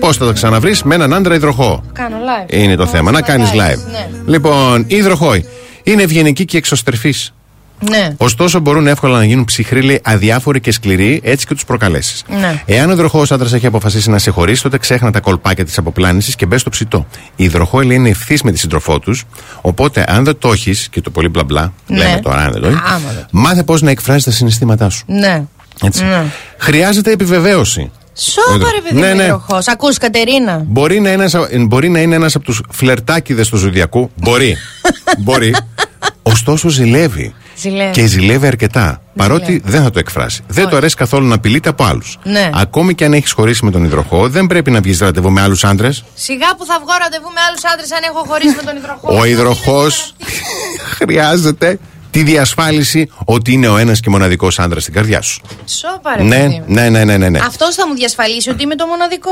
Πώς θα το ξαναβρεις; Με έναν άντρα υδροχό. κάνω live. Είναι το θέμα. Να κάνεις live. Ναι. Λοιπόν, οι υδροχόοι είναι ευγενικοί και εξωστρεφεί. Ναι. Ωστόσο, μπορούν εύκολα να γίνουν ψυχροί, λέει, αδιάφοροι και σκληροί, έτσι και τους προκαλέσεις. Ναι. Εάν ο υδροχός άντρας έχει αποφασίσει να σε χωρίσει, τότε ξέχνα τα κολπάκια της αποπλάνησης και μπες στο ψητό. Οι υδροχόοι λέει, είναι ευθύ με τη σύντροφό τους, οπότε αν δεν το έχεις, και το πολύ μπλα μπλα, Ναι. λέμε τώρα, αν δεν το έχεις, Άμα δεν- μάθε πώς να εκφράζεις τα συναισθήματά σου. Ναι. Έτσι. Ναι. Χρειάζεται επιβεβαίωση. Σόπα ρε παιδί Ναι, μου ναι. υδροχός. Ακούς Κατερίνα. Μπορεί να, είναι, ένας- μπορεί να είναι ένας από τους φλερτάκιδες του Ζωδιακού. Μπορεί. [laughs] μπορεί. Ωστόσο ζηλεύει. Ζηλεύει. Και ζηλεύει αρκετά. Παρότι Ζηλεύει. δεν θα το εκφράσει. Δεν του αρέσει καθόλου να απειλείται από άλλους. Ναι. Ακόμη και αν έχεις χωρίσει με τον υδροχό, δεν πρέπει να βγεις ραντεβού με άλλους άντρες. Σιγά που θα βγω ραντεβού με άλλους άντρες αν έχω χωρίσει με τον υδροχό. Ο υδροχός [laughs] χρειάζεται τη διασφάλιση ότι είναι ο ένας και μοναδικός άντρας στην καρδιά σου. Σόπα ρε Ναι, παιδί μου. ναι, ναι, ναι, ναι. ναι. Αυτός θα μου διασφαλίσει ότι είμαι το μοναδικό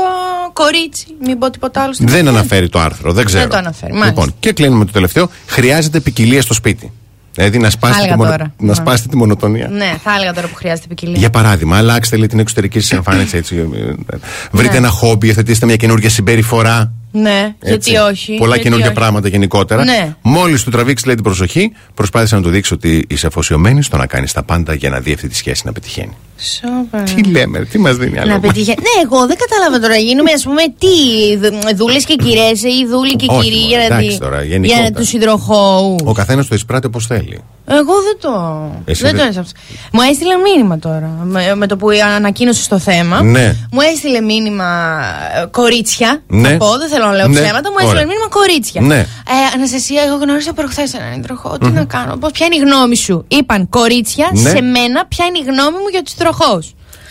κορίτσι. Μην πω τίποτα άλλο. στην Δεν ζωή. αναφέρει το άρθρο, δεν ξέρω. το αναφέρει, μάλιστα. Λοιπόν, και κλείνουμε το τελευταίο. Χρειάζεται ποικιλία στο σπίτι. Δηλαδή να σπάσετε, έλεγα τη, μονο- τώρα. να Ναι. σπάσετε τη μονοτονία. Ναι, θα έλεγα τώρα που χρειάζεται ποικιλία. Για παράδειγμα, αλλάξτε λέει, την εξωτερική σας εμφάνιση έτσι. ε, ε, Βρείτε Ναι. ένα χόμπι, υιοθετήστε μια καινούργια συμπεριφορά. Ναι, Έτσι. γιατί όχι. Πολλά γιατί καινούργια όχι. πράγματα γενικότερα. Ναι. Μόλις του τραβήξεις λέει, την προσοχή, προσπάθησε να του δείξει ότι είσαι αφοσιωμένης στο να κάνεις τα πάντα για να δει αυτή τη σχέση να πετυχαίνει. Σόπα. Τι λέμε, τι μας δίνει άλλο. Να πετύχει. Ναι, εγώ δεν κατάλαβα τώρα. Γίνουμε, ας πούμε, τι. Δούλες και κυρίε ή δούλοι και Όχι, κυρίοι μωρέ, για να, εντάξει δει- τώρα, για γενικότερα. τους υδροχώου. Ο καθένας το εισπράττει όπως θέλει. Εγώ δεν το. Εσύ δεν δεν- το έσαψα. Μου έστειλε μήνυμα τώρα. Με, με το που ανακοίνωσε το θέμα. Ναι. Μου έστειλε μήνυμα ε, κορίτσια. Ναι. Θα πω, δεν θέλω να λέω Ναι. ψέματα. Μου έστειλε Ωραία. μήνυμα κορίτσια. Ναι. Ε, Αναστασία, εγώ γνώρισα προχθές έναν υδροχό. Τι να κάνω, πώς, ποια είναι η γνώμη σου; Είπαν κορίτσια Ναι. σε μένα, ποια είναι η γνώμη μου για τους υδροχώου.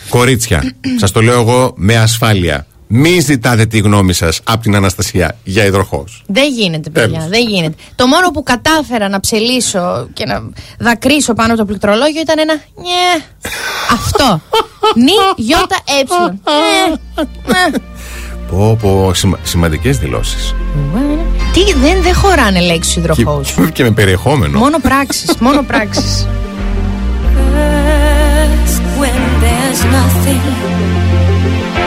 Κορίτσια, [clears throat] σας το λέω εγώ με ασφάλεια. Μην ζητάτε τη γνώμη σας από την Αναστασία για υδροχός. Δεν γίνεται, παιδιά. Τέλος. Δεν γίνεται. Το μόνο που κατάφερα να ψελίσω και να δακρύσω πάνω από το πληκτρολόγιο ήταν ένα νιε. Αυτό. Νι, γιώτα, έψιλον. Νιε. Ναι. Πω, πω, σημα, σημαντικές δηλώσεις. Τι, δεν, δεν χωράνε λέξεις Και, υδροχώους. και με περιεχόμενο. Μόνο πράξεις, μόνο πράξεις.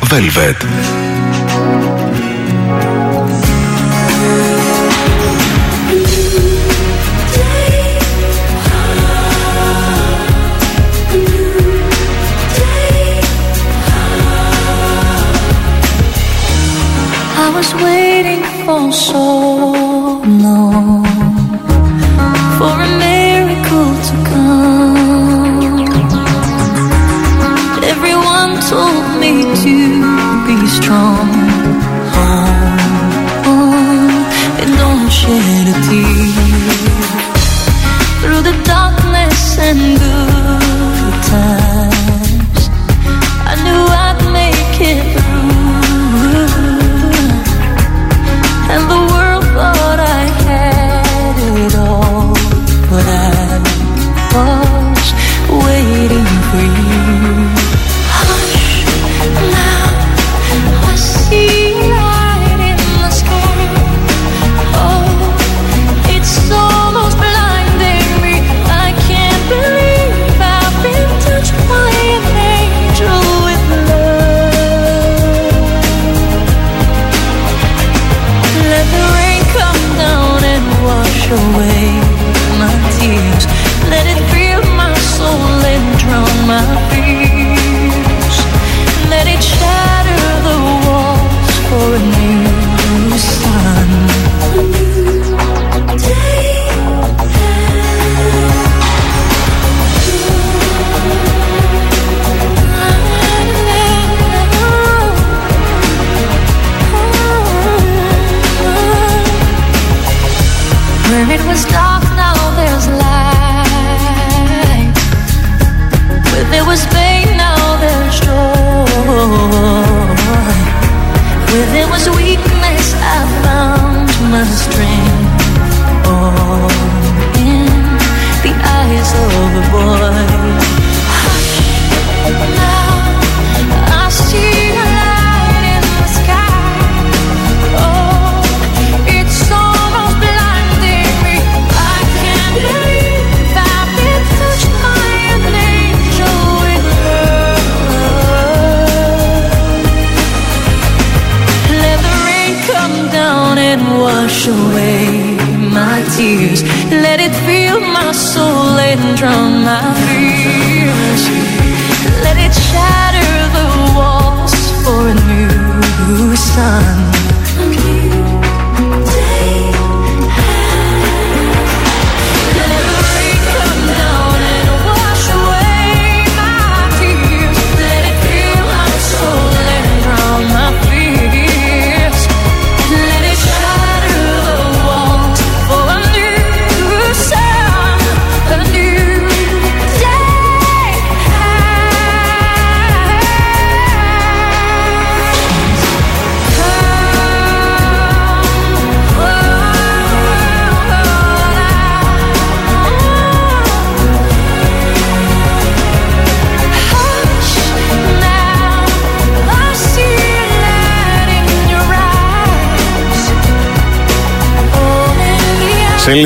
Velvet.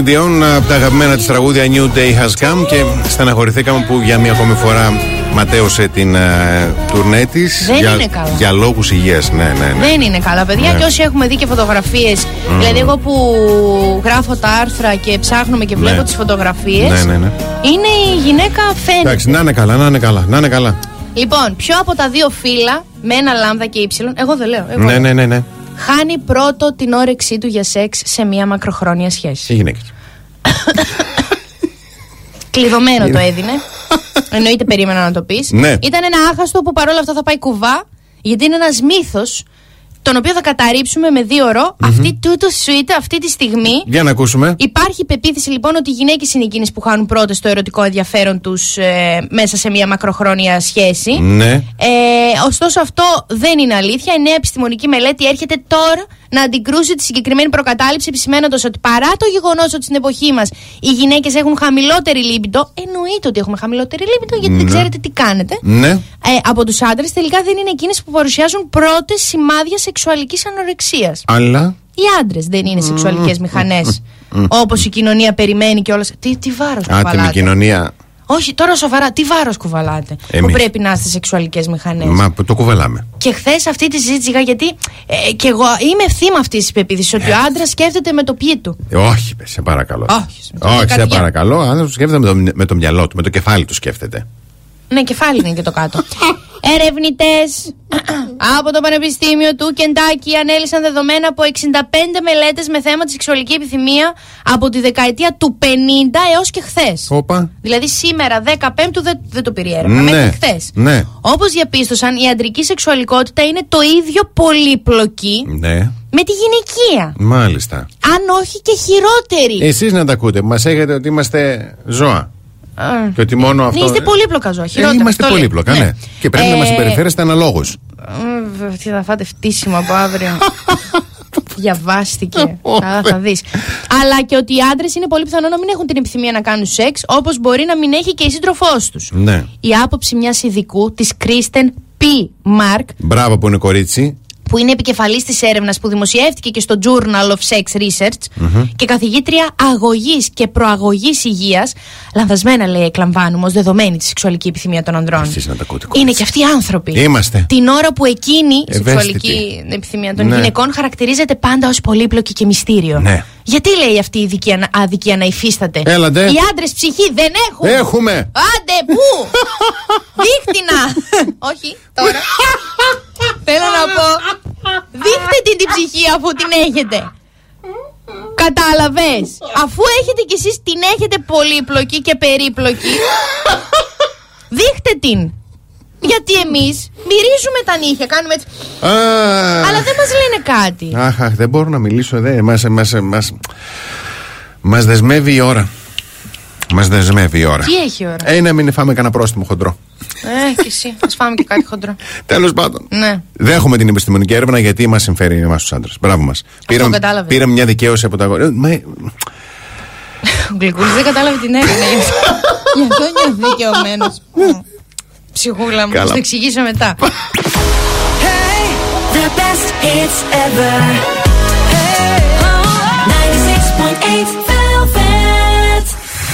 Celine Dion από τα αγαπημένα της τραγούδια New Day Has Come και στεναχωρηθήκαμε που για μία ακόμη φορά ματέωσε την ε, τουρνέ της. Δεν για, είναι καλά. Για λόγους υγείας, ναι, ναι. ναι. Δεν είναι καλά, παιδιά. Ναι. Και όσοι έχουμε δει και φωτογραφίες. Δηλαδή, εγώ που γράφω τα άρθρα και ψάχνουμε και βλέπω Ναι. τις φωτογραφίες. Ναι, ναι, ναι. Είναι η γυναίκα φαίνεται. Εντάξει, να είναι καλά, να είναι καλά, να είναι καλά. Λοιπόν, ποιο από τα δύο φύλλα με ένα λάμδα και ύψιλον, εγώ δεν λέω. Εγώ Ναι, λέω, ναι, ναι, ναι. Χάνει πρώτο την όρεξή του για σεξ σε μια μακροχρόνια σχέση. Οι γυναίκες. Κλειδωμένο το έδινε. Εννοείται περίμενα να το πεις. Ναι. Ήταν ένα άχαστο που παρόλα αυτά θα πάει κουβά, γιατί είναι ένας μύθος τον οποίο θα καταρρύψουμε με δύο ρο. Αυτή τούτο suite αυτή τη στιγμή. Για να ακούσουμε. Υπάρχει πεποίθηση λοιπόν ότι οι γυναίκες είναι εκείνες που χάνουν πρώτες το ερωτικό ενδιαφέρον τους μέσα σε μια μακροχρόνια σχέση. Ναι. Ε, ωστόσο, αυτό δεν είναι αλήθεια. Η νέα επιστημονική μελέτη έρχεται τώρα να αντικρούσει τη συγκεκριμένη προκατάληψη, επισημένοντας ότι παρά το γεγονός ότι στην εποχή μας οι γυναίκες έχουν χαμηλότερη λίμπητο, εννοείται ότι έχουμε χαμηλότερη λίμπητο γιατί δεν Ναι. ξέρετε τι κάνετε. Ναι. Ε, από τους άντρες τελικά δεν είναι εκείνες που παρουσιάζουν πρώτες σημάδια σεξουαλικής ανορεξίας. Αλλά; Οι άντρες δεν είναι σεξουαλικές μηχανές. Όπως η κοινωνία περιμένει και όλα. Τι, τι βάρος το Άτιμη παλάτι. κοινωνία. Όχι, τώρα σοβαρά, τι βάρος κουβαλάτε; Που Εμείς. πρέπει να είστε σεξουαλικές μηχανές; Μα που το κουβαλάμε. Και χθες αυτή τη συζήτηση είχα γιατί ε, και εγώ είμαι θύμα αυτής της πεποίθησης ότι ο άντρας σκέφτεται με το πιέ του. Ε, όχι, παι, σε παρακαλώ. Όχι, σε όχι σε καρδιά. παρακαλώ. Αν το σκέφτεται με το, με το μυαλό του, με το κεφάλι του σκέφτεται. Ναι, κεφάλι είναι και το κάτω. [laughs] Ερευνητές από το Πανεπιστήμιο του Κεντάκη ανέλησαν δεδομένα από 65 μελέτες με θέμα τη σεξουαλική επιθυμία από τη δεκαετία του 50 έως και χθες. Όπα. Δηλαδή σήμερα 15 δεν, δεν το πήρε η έρευνα, Ναι, μέχρι χθες. ναι. Όπως διαπίστωσαν, η αντρική σεξουαλικότητα είναι το ίδιο πολύπλοκη Ναι, με τη γυναικεία. μάλιστα. Αν όχι και χειρότερη. Εσείς να τα ακούτε, μας έχετε ότι είμαστε ζώα. Α. Και ότι μόνο αυτό. Ναι, είστε πολύπλοκα ζώα. Ε, Χειρότερα. είμαστε αυτό λέει. πολύπλοκα, ναι. Και πρέπει να μας Ε, συμπεριφέρεστε αναλόγως. Μμμ, Τι θα φάτε φτύσιμο από αύριο. [laughs] Διαβάστηκε. θα, θα δεις. Αλλά και ότι οι άντρες είναι πολύ πιθανό να μην έχουν την επιθυμία να κάνουν σεξ, όπως μπορεί να μην έχει και η σύντροφός τους. Ναι. Η άποψη μιας ειδικού, της Κρίστεν Π. Μάρκ, Μπράβο που είναι κορίτσι. Που είναι επικεφαλής της έρευνας που δημοσιεύτηκε και στο Journal of Sex Research και καθηγήτρια αγωγής και προαγωγής υγείας, λανθασμένα λέει εκλαμβάνουμε ως δεδομένη της σεξουαλική επιθυμία των ανδρών. Εσείς να τα ακούτε, Είναι και αυτοί άνθρωποι. Είμαστε. Την ώρα που εκείνη η Ευαίσθητοι. σεξουαλική επιθυμία των Ναι. γυναικών χαρακτηρίζεται πάντα ως πολύπλοκη και μυστήριο. Ναι. Γιατί λέει αυτή η αδικία, να- αδικία να υφίσταται. Έλατε. Οι άντρες ψυχή δεν έχουν. Έχουμε. Άντε, πού! [laughs] Δείχτηνα! Όχι, τώρα. [laughs] Θέλω να πω. Δείχτε την την ψυχή αφού την έχετε. Κατάλαβες; Αφού έχετε κι εσείς την έχετε πολύπλοκη και περίπλοκη Δείχτε την Γιατί εμείς μυρίζουμε τα νύχια Κάνουμε έτσι Α, Αλλά δεν μας λένε κάτι Αχ, αχ, δεν μπορώ να μιλήσω. Δεν. Μας, μας, μας, μας δεσμεύει η ώρα. Μας δεσμεύει η ώρα. Τι έχει η ώρα; Ε, να μην φάμε κανένα πρόστιμο χοντρό. Ε, και εσύ Ας φάμε και κάτι χοντρό [laughs] Τέλος πάντων. Ναι Δέχομαι την επιστημονική έρευνα γιατί μας συμφέρει εμάς τους άντρες. Μπράβο μας. Πήραμε, κατάλαβε. πήραμε μια δικαίωση από τα αγόρια. Ε, μα, Ο Γλυκούλης δεν κατάλαβε την έρευνα γι' αυτό. [laughs] Γι' αυτό είναι δικαιωμένος Ψυχούλα μου, θα Καλά. το εξηγήσω μετά [laughs] The best hits ever. 96.8 Velvet.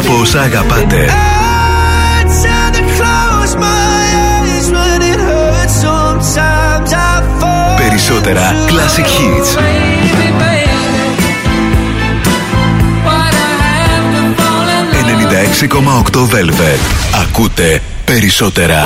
από όσα. Περισσότερα Classic Hits. 96,8 Velvet. Ακούτε περισσότερα.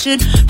should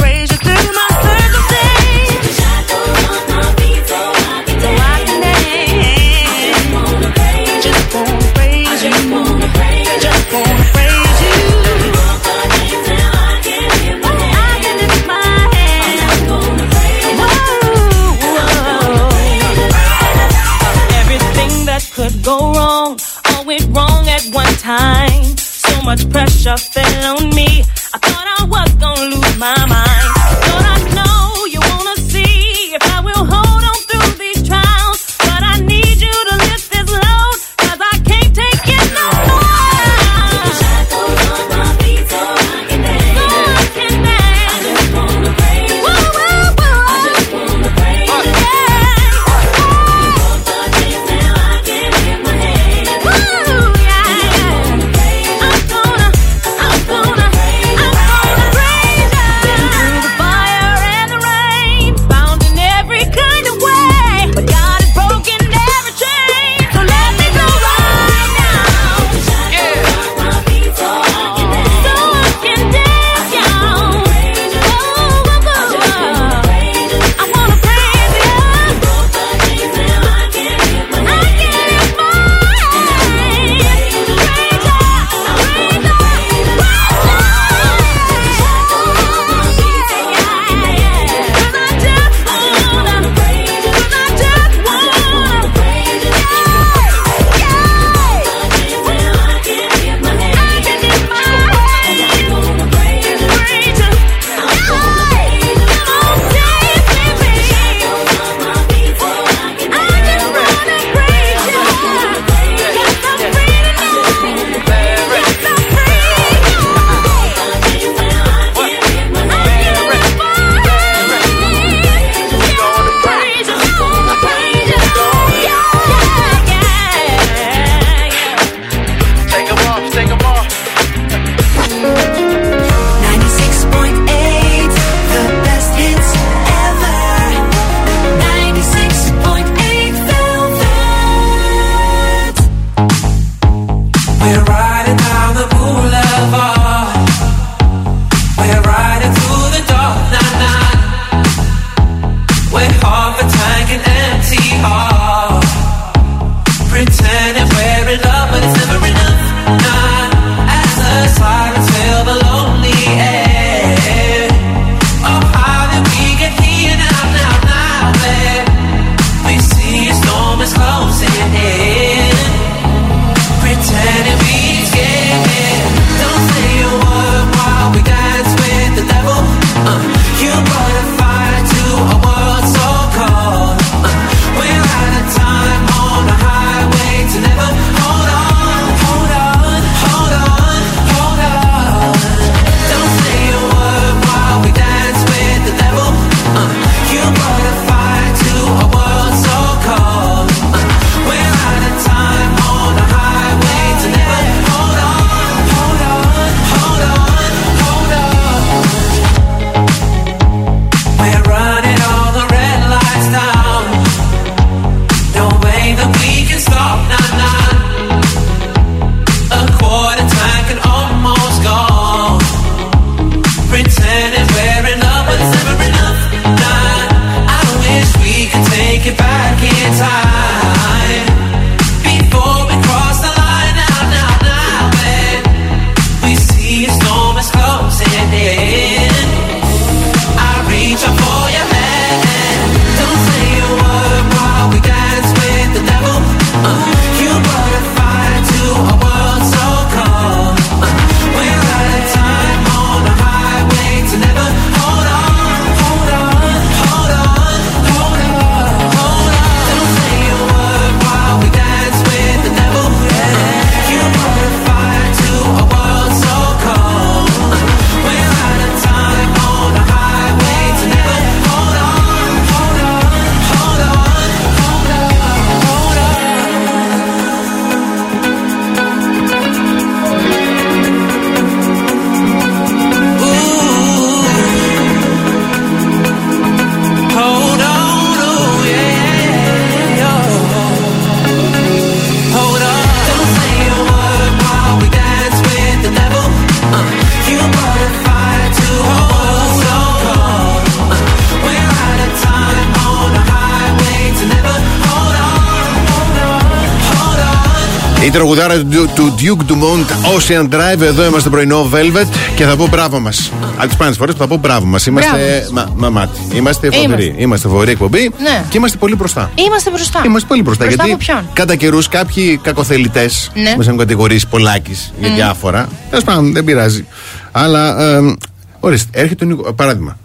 Ocean Drive. Εδώ είμαστε πρωινό Velvet και θα πω μπράβο μας. Από τις πάνες φορές που θα πω μπράβο μας. Είμαστε. Μας, μα, μάτι. Είμαστε φοβεροί. Είμαστε. Είμαστε φοβερή εκπομπή Ναι. και είμαστε πολύ μπροστά. Είμαστε μπροστά. Είμαστε πολύ μπροστά. Μπροστά γιατί από ποιον; κατά καιρούς κάποιοι κακοθελητές Ναι. μα έχουν κατηγορήσει πολλάκις για Μμ. διάφορα. Τέλος πάντων, δεν πειράζει. Αλλά ε, ορίστε, έρχεται ο Νίκο. Παράδειγμα.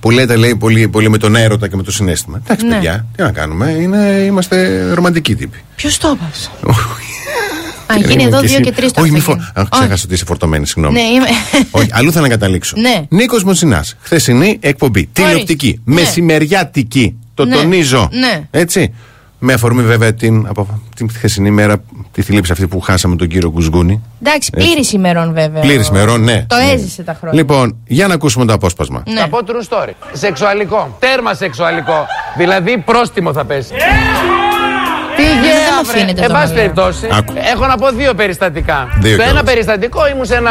Που λέτε, λέει, πολύ, πολύ με τον έρωτα και με το συνέστημα. Εντάξει, Ναι. παιδιά, τι να κάνουμε. Είναι, είμαστε ρομαντικοί τύποι. Ποιος το έπαψε. [laughs] Α, γίνει εδώ Και δύο εσύ- και τρεις το Όχι, μη αυτοκίνητο. φο... Α, ξέχασα ότι είσαι φορτωμένη, συγγνώμη. Ναι, είμαι. Όχι, αλλού θα να καταλήξω. Ναι. Νίκος Μοσινά. Χθεσινή εκπομπή. Τηλεοπτική. Ναι. Μεσημεριάτικη. Το Ναι. τονίζω. Ναι. Έτσι. Με αφορμή βέβαια την, από, την χθεσινή μέρα, τη θλίψη αυτή που χάσαμε τον κύριο Κουσγούνη. Εντάξει, Έτσι. πλήρης ημερών βέβαια. Πλήρης μερών, ναι. Το Ναι. έζησε τα χρόνια. Λοιπόν, για να ακούσουμε το απόσπασμα. Ναι. Θα πω true story. Σεξουαλικό. Τέρμα σεξουαλικό. Δηλαδή πρόστιμο θα πέσει. Τι δεν γέα, μου βρε. αφήνετε Εν το πάση μαλλιά. περιπτώσει, Άκου. έχω να πω δύο περιστατικά. Δύο το ένα κιόλας. περιστατικό ήμουν σε ένα.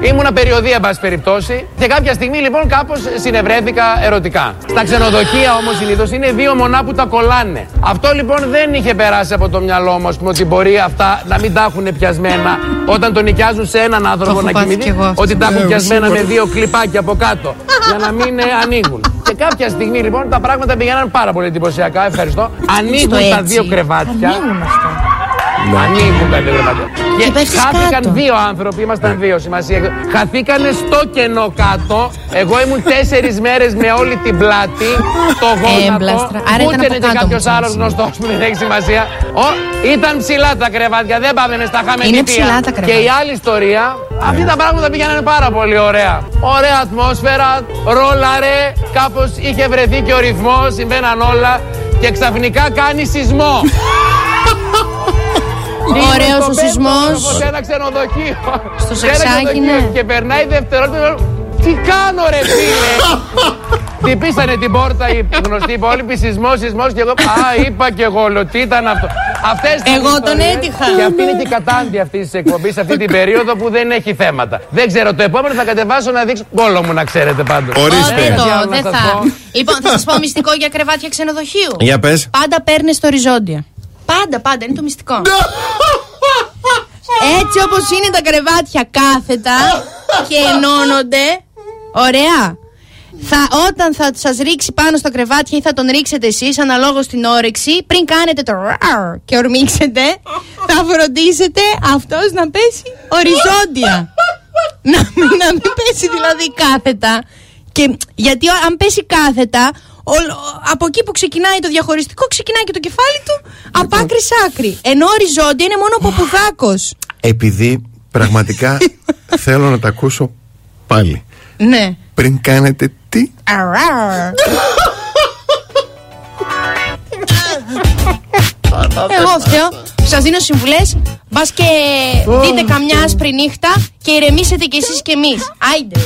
ήμουνα περιοδία, εν πάση περιπτώσει. Και κάποια στιγμή λοιπόν κάπως συνευρέθηκα ερωτικά. Στα ξενοδοχεία όμως συνήθως είναι δύο μονά που τα κολλάνε. Αυτό λοιπόν δεν είχε περάσει από το μυαλό μου, ας πούμε, ότι μπορεί αυτά να μην τα έχουν πιασμένα όταν τον νοικιάζουν σε έναν άνθρωπο έχω να πάθει κοιμηθεί. κι εγώ αυτό. Ότι τα έχουν Ναι, πιασμένα σίγουρα. με δύο κλιπάκια από κάτω για να μην ε, ανοίγουν. Και κάποια στιγμή λοιπόν τα πράγματα πήγαιναν πάρα πολύ εντυπωσιακά. Ευχαριστώ. Ανοίγουν Στο τα έτσι. δύο κρεβάτια. Ανοίγουν αυτά. Ανοίγουν τα δύο κρεβάτια. Και Και πέφτεις χάθηκαν κάτω. δύο άνθρωποι, ήμασταν δύο σημασία. Χαθήκανε στο κενό κάτω. Εγώ ήμουν τέσσερις μέρες με όλη την πλάτη, το γόνατο. Έμπλαστρα. Άρα Ούτε ήταν από είναι και κάτω κάποιος μου άλλος σημασία. γνωστός που δεν έχει σημασία. Ο, ήταν ψηλά τα κρεβάτια, δεν πάμε μες στα χαμενιτία. Είναι ψηλά τα Και κρεβάτια. η άλλη ιστορία, αυτή τα πράγματα πήγαιναν πάρα πολύ ωραία. Ωραία ατμόσφαιρα, ρόλαρε, κάπως είχε βρεθεί και ο ρυθμός, συμβαίναν όλα. Και ξαφνικά κάνει σεισμό. [laughs] Ωραίος Είμαι ο στο πέμπτο σεισμός. όροφο Σε ένα ξενοδοχείο. Στο Σε ένα σεξάκι, ξενοδοχείο. ναι. Και περνάει δευτερόλεπτο. Τι κάνω ρε φίλε; Χτυπήσανε την πόρτα οι γνωστοί υπόλοιποι, σεισμός, σεισμός και εγώ. Α, είπα και εγώ, λέω, τι ήταν αυτό. Αυτές τις Εγώ τον ιστορίες. έτυχα. Και αυτή είναι και η κατάντη αυτής της εκπομπής, αυτή την περίοδο που δεν έχει θέματα. Δεν ξέρω, το επόμενο θα κατεβάσω να δείξω γκόλο μου να ξέρετε πάντως. Ορίστε. Ω, δεν το, Τι άλλο να δεν σας θα. πω. Λοιπόν, θα σας πω μυστικό για κρεβάτια ξενοδοχείου. Για πες. Πάντα παίρνεις το οριζόντια. Πάντα, πάντα, είναι το μυστικό. Έτσι όπως είναι τα κρεβάτια κάθετα και ενώνονται. Ωραία. Θα, όταν θα σας ρίξει πάνω στα κρεβάτια ή θα τον ρίξετε εσείς αναλόγως στην όρεξη πριν κάνετε το ραου και ορμήξετε θα φροντίσετε αυτός να πέσει οριζόντια να, μην, να μην πέσει δηλαδή κάθετα και, γιατί ο- αν πέσει κάθετα όλο- από εκεί που ξεκινάει το διαχωριστικό ξεκινάει και το κεφάλι του από άκρη σ' άκρη ενώ οριζόντια είναι μόνο ο ποπουδάκος Επειδή πραγματικά [laughs] θέλω να τα ακούσω πάλι. ναι Πριν κάνετε τι; Αράρ. Εγώ φταίω. Σας δίνω συμβουλές. Μπας και δείτε καμιά άσπρη νύχτα και ηρεμήσετε κι εσείς κι εμείς. Άιντε.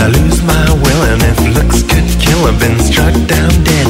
I lose my will and if looks could kill I've been struck down dead.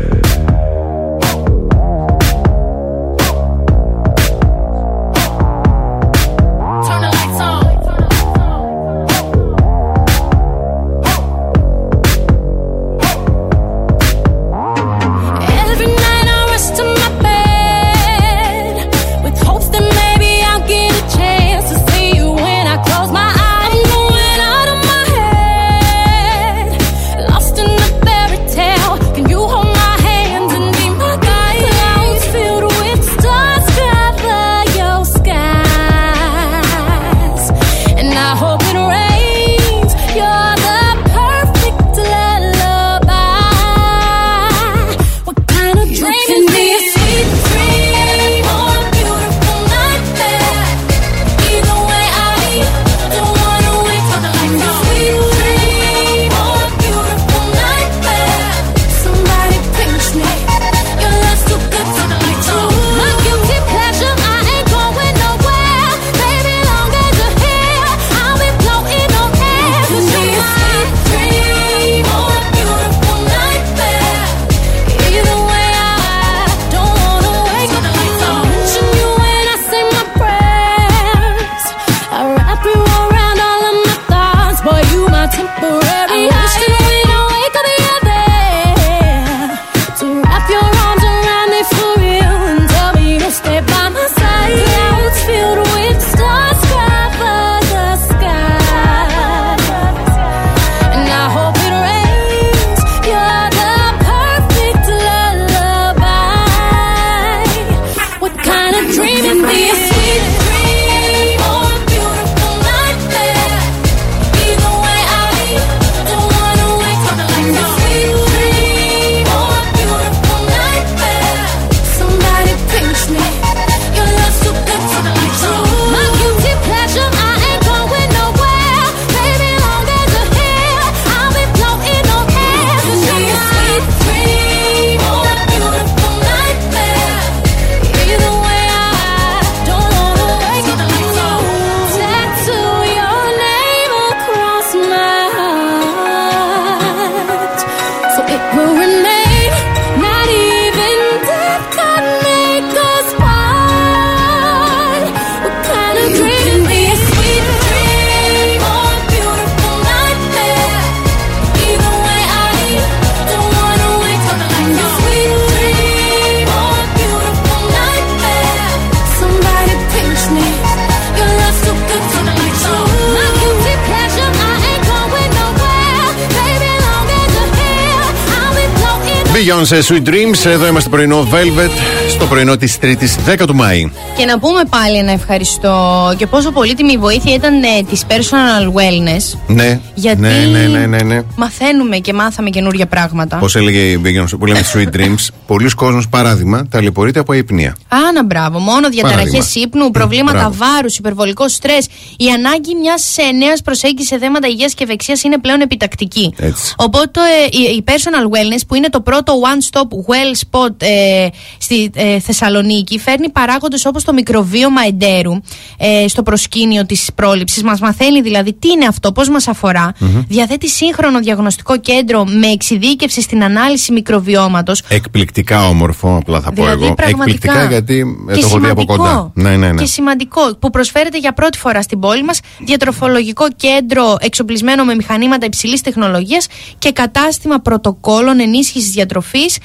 Floating. Beyoncé Sweet Dreams, εδώ είμαστε πρωινό Velvet, στο πρωινό της Τρίτης 10 του Μάη. Και να πούμε πάλι ένα ευχαριστώ και πόσο πολύτιμη η βοήθεια ήταν ε, της personal wellness. Ναι, Γιατί ναι, ναι, ναι, ναι, ναι. μαθαίνουμε και μάθαμε καινούργια πράγματα. Πώς έλεγε η Beyoncé που λέμε Sweet Dreams, [laughs] πολλοί κόσμος παράδειγμα ταλαιπωρείται από αϊπνία. Άνα, μπράβο. Μόνο διαταραχές Παράδειγμα. ύπνου, προβλήματα μπράβο. βάρους, υπερβολικό στρες. Η ανάγκη μιας νέας προσέγγισης σε θέματα υγείας και ευεξίας είναι πλέον επιτακτική. Έτσι. Οπότε ε, η, η personal wellness, που είναι το πρώτο one-stop well spot ε, στη ε, Θεσσαλονίκη, φέρνει παράγοντες όπως το μικροβίωμα εντέρου ε, στο προσκήνιο της πρόληψης. Μας μαθαίνει δηλαδή τι είναι αυτό, πώς μας αφορά. Μμμ. Διαθέτει σύγχρονο διαγνωστικό κέντρο με εξειδίκευση στην ανάλυση μικροβιώματος. Εκπληκτικά όμορφο, απλά θα πω Δηλαδή, εγώ. πραγματικά. Εκπληκτικά γιατί ε, Και το έχω δει από σημαντικό. κοντά. Ναι, ναι, ναι. Και σημαντικό που προσφέρεται για πρώτη φορά στην πόλη μας διατροφολογικό κέντρο εξοπλισμένο με μηχανήματα υψηλής τεχνολογίας και κατάστημα πρωτοκόλων ενίσχυσης διατροφής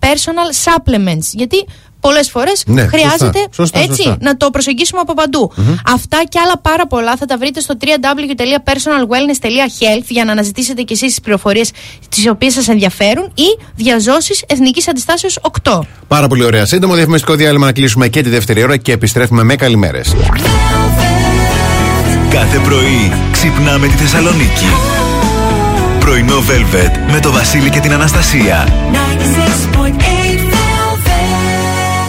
personal supplements. Γιατί πολλές φορές Ναι, χρειάζεται σωστά, σωστά, έτσι, σωστά. να το προσεγγίσουμε από παντού. Αυτά και άλλα πάρα πολλά θα τα βρείτε στο www.personalwellness.health για να αναζητήσετε κι εσείς τις πληροφορίες τις οποίες σας ενδιαφέρουν ή διαζώσεις Εθνικής Αντιστάσεως 8. Πάρα πολύ ωραία. Σύντομο διαφημιστικό διάλειμμα να κλείσουμε και τη δεύτερη ώρα και επιστρέφουμε με καλημέρες. Κάθε πρωί ξυπνάμε τη Θεσσαλονίκη. Πρωινό Velvet με το Βασίλη και την Αναστασία.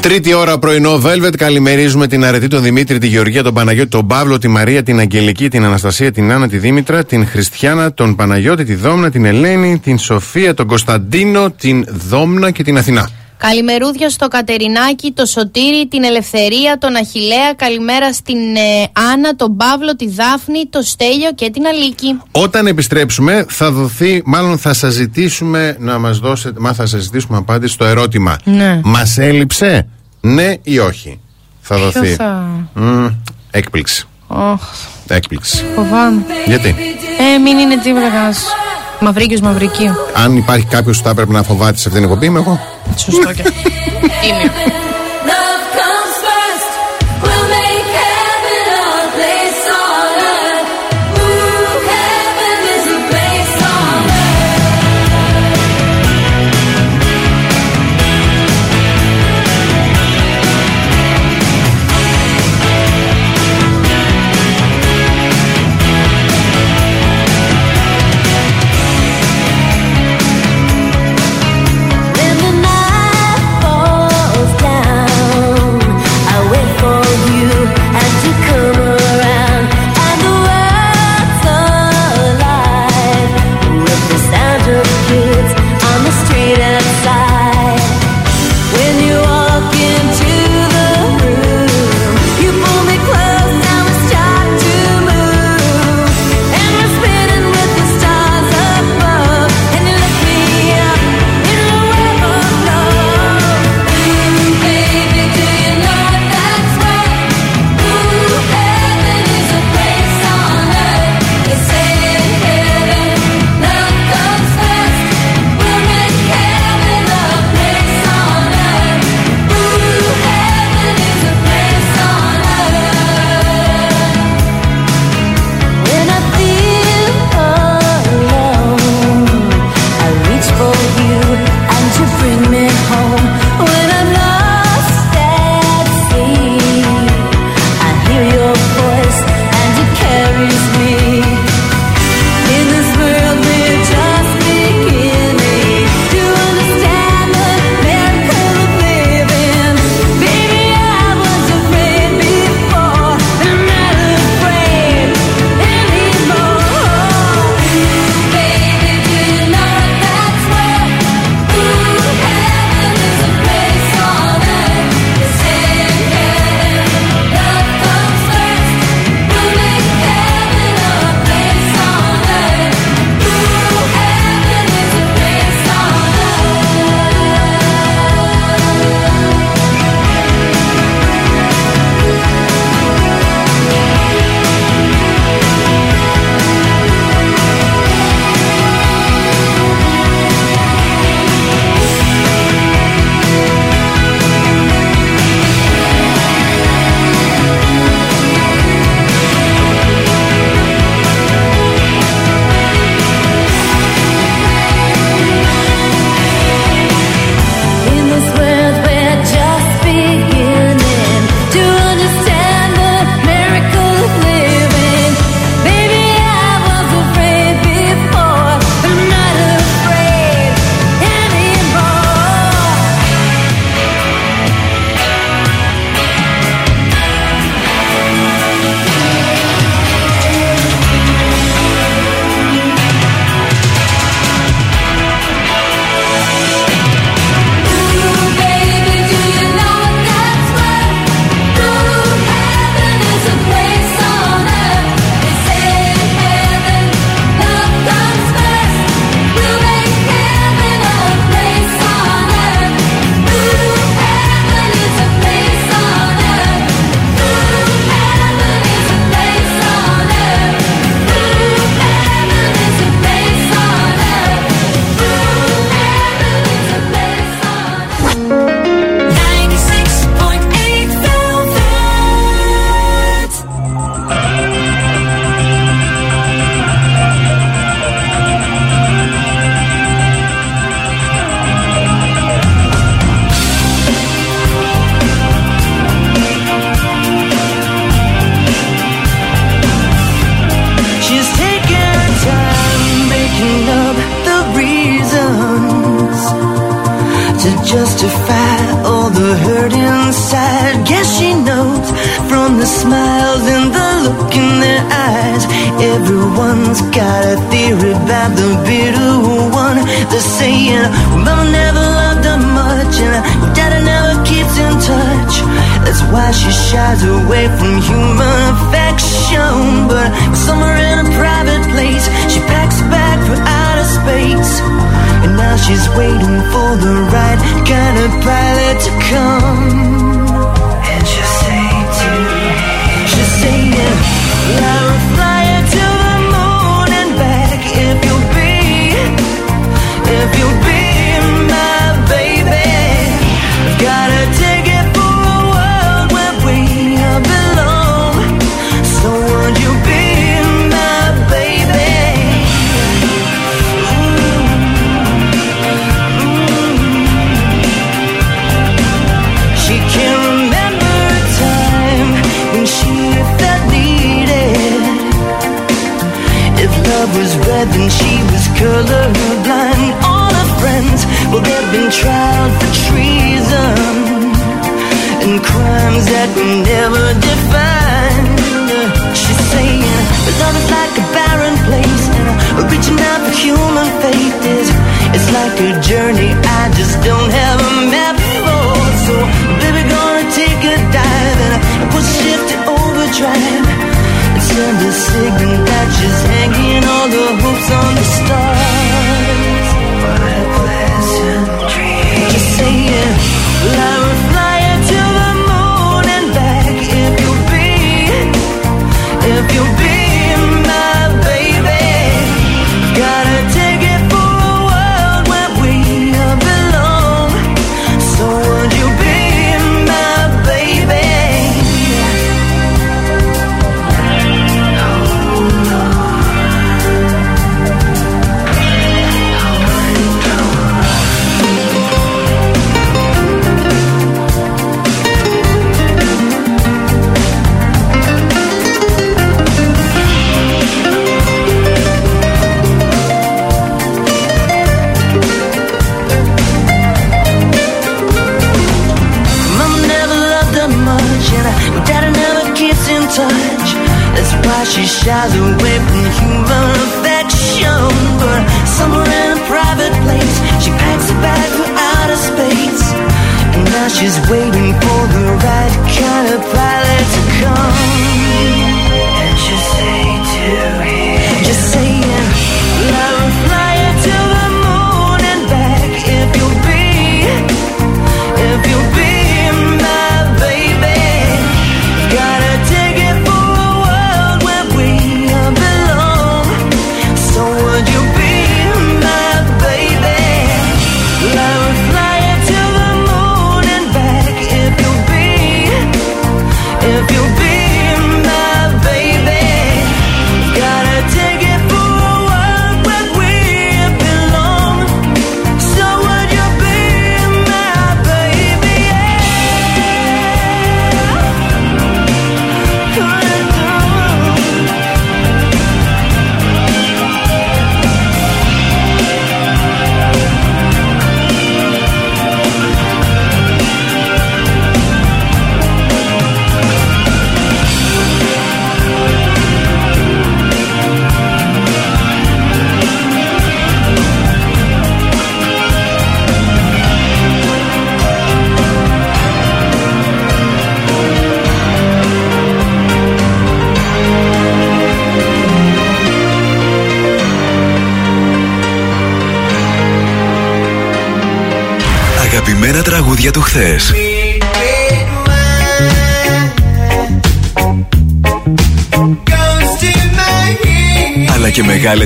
Τρίτη ώρα πρωινό, Velvet. Καλημερίζουμε την Αρετή, τον Δημήτρη, τη Γεωργία, τον Παναγιώτη, τον Παύλο, τη Μαρία, την Αγγελική, την Αναστασία, την Άννα, τη Δήμητρα, την Χριστιανά, τον Παναγιώτη, τη Δόμνα, την Ελένη, την Σοφία, τον Κωνσταντίνο, την Δόμνα και την Αθηνά. Καλημερούδια στο Κατερινάκι, το Σωτήρι, την Ελευθερία, τον Αχιλέα. Καλημέρα στην ε, Άννα, τον Παύλο, τη Δάφνη, το Στέλιο και την Αλίκη. Όταν επιστρέψουμε, θα δοθεί, μάλλον θα σας ζητήσουμε να μας δώσετε, μα θα σας ζητήσουμε απάντηση στο ερώτημα. Ναι. Μας έλειψε; Ναι ή όχι. Θα Ποιο δοθεί. Θα... Έκπληξη. Oh. Έκπληξη. Φοβάμαι. Γιατί; Ε, μην είναι τίποτα κανένα. Μαυρίκιος μαυρική. Αν υπάρχει κάποιος που θα έπρεπε να φοβάται σε αυτήν την εκπομπή, είμαι εγώ. Σωστό και. είμαι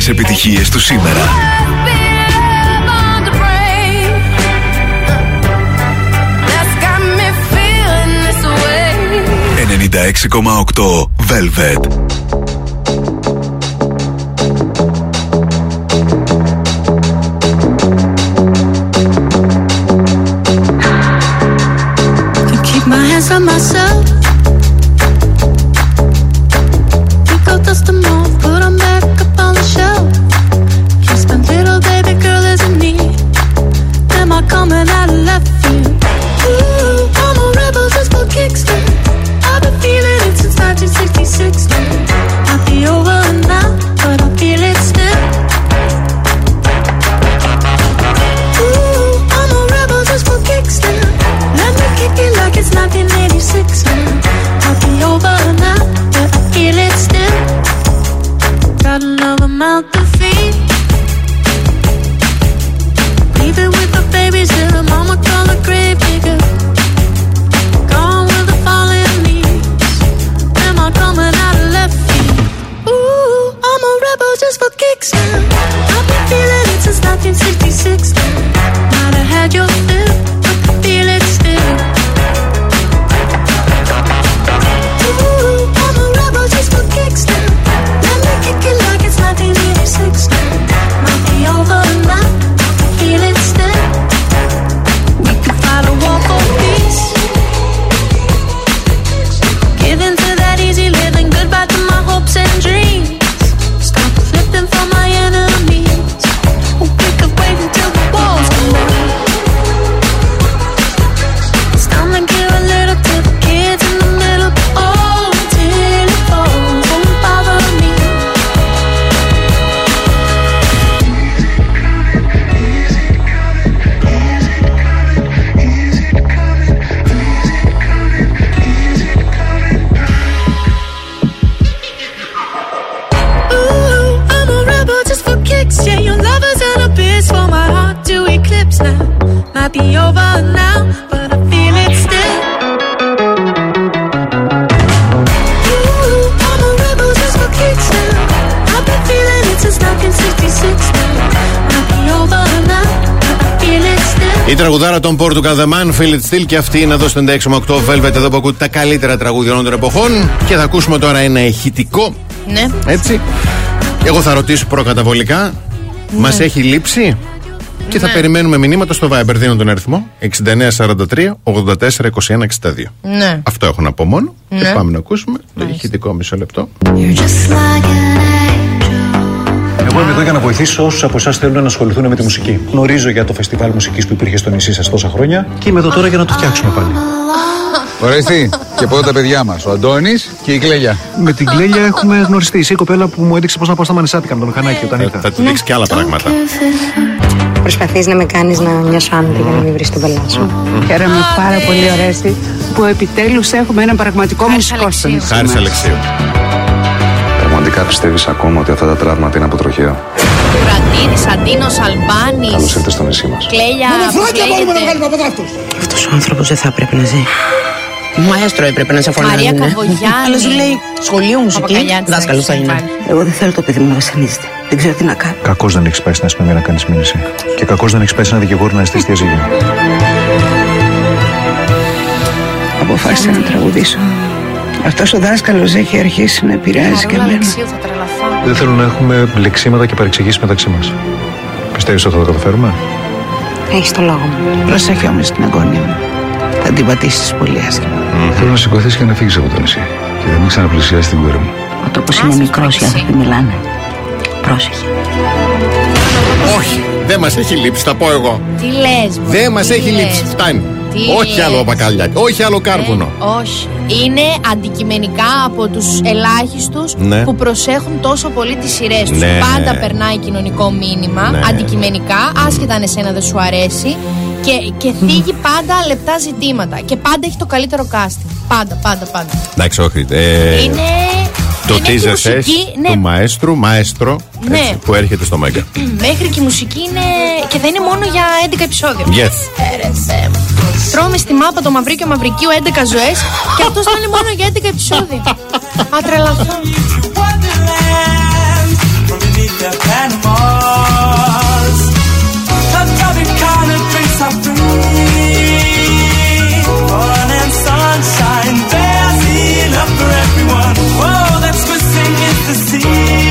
μεγάλες επιτυχίες του σήμερα. 96,8 Velvet. Τραγουδάρα των Portugal The Man, Feel It Still και αυτή είναι εδώ στο 96,8 Velvet εδώ που ακούτε τα καλύτερα τραγούδια όλων των εποχών. Και θα ακούσουμε τώρα ένα ηχητικό. Ναι. Έτσι. Εγώ θα ρωτήσω προκαταβολικά. Μας έχει λείψει; Και θα Ναι. περιμένουμε μηνύματα στο Viber. Δίνω τον αριθμό 6943 84 21 62. Ναι. Αυτό έχω να πω μόνο. Ναι. Και πάμε να ακούσουμε το ηχητικό μισό λεπτό. Εγώ είμαι εδώ για να βοηθήσω όσους από εσάς θέλουν να ασχοληθούν με τη μουσική. Γνωρίζω για το φεστιβάλ μουσικής που υπήρχε στο νησί σας τόσα χρόνια και είμαι εδώ τώρα για να το φτιάξουμε πάλι. Ορίστε. Και πότε τα παιδιά μας, ο Αντώνης και η Κλέλια. Με την Κλέλια έχουμε γνωριστεί. Είσαι η κοπέλα που μου έδειξε πώς να πάω στα μανισάτικα με τον Χανάκη όταν ήρθα. Θα του δείξεις και άλλα πράγματα. Προσπαθείς να με κάνεις να νιώσω άνετα για να μην βρεις τον πελά σου. Χαίρομαι πάρα πολύ ωραία που επιτέλους έχουμε ένα πραγματικό μουσικό στο νησί Χάρης μας. Αλεξίου. Πραγματικά πιστεύεις ακόμα ότι αυτά τα τραύματα είναι από τροχαίο; Κρατήρης, Αντίνος, Αλμπάνης. Καλώς ήρθες στο νησί μας. Κλέλια. πώς λέγεται. Αυτός ο άνθρωπος δεν θα έπρεπε να ζει. Μαέστρο έπρεπε να σε φωνάζει. Μαρία Καβογιάννη. Αλλά σου λέει σχολείο μουσική. Παπακαλιάτης, Δάσκαλος θα είναι. Εγώ δεν θέλω το παιδί μου να βασανίζεται. Δεν ξέρω τι να κάνω. Κακώ δεν έχεις πάει στην αστυνομία να κάνεις μήνυση. Και κακώ δεν έχεις πάει σε ένα δικηγόρο να ζητήσει διαζύγιο. Αποφάσισα να τραγουδήσω. Αυτός ο δάσκαλος έχει αρχίσει να επηρεάζει και Καρόλα εμένα. Αλεξίου θα τρελαθώ. Δεν θέλω να έχουμε λεξίματα και παρεξηγήσεις μεταξύ μας. Πιστεύεις ότι θα το καταφέρουμε; Έχεις το λόγο μου. Προσέχει όμως την αγώνια μου. Θα την πατήσεις πολύ άσχημα. Θέλω να σηκωθείς και να φύγεις από το νησί. Και να μην ξαναπλησιάσεις την κόρη μου. Ο τόπος είναι μικρός, οι άνθρωποι μιλάνε. Πρόσεχε. Όχι, δεν μας έχει λείψει, θα πω εγώ. Τι λες μου, Δεν μας τι έχει λες. λείψει. Φτάνει. Τι Όχι λες. άλλο μπακαλιάτι, όχι άλλο κάρβουνο. Όχι. Είναι αντικειμενικά από τους ελάχιστους Ναι. που προσέχουν τόσο πολύ τις σειρές τους. Ναι. Πάντα περνάει κοινωνικό μήνυμα, Ναι. αντικειμενικά, άσχετα αν εσένα δεν σου αρέσει. Και, και θίγει πάντα λεπτά ζητήματα. Και πάντα έχει το καλύτερο casting. Πάντα, πάντα, πάντα. Εντάξει, όχι. ε, είναι. Το είναι και η teaser μουσική, test ναι, του μαέστρου, μαέστρο, Ναι. έτσι, που έρχεται στο Μέγκα. μέχρι και η μουσική είναι. και θα είναι μόνο για 11 επεισόδια. Yes. Ε, ρε Θεέ μου. Τρώμε στη μάπα το Μαυρίκιο Μαυρικίου 11 ζωές και αυτό θα είναι μόνο για 11 επεισόδια. [laughs] Α τρελαθώ. to see.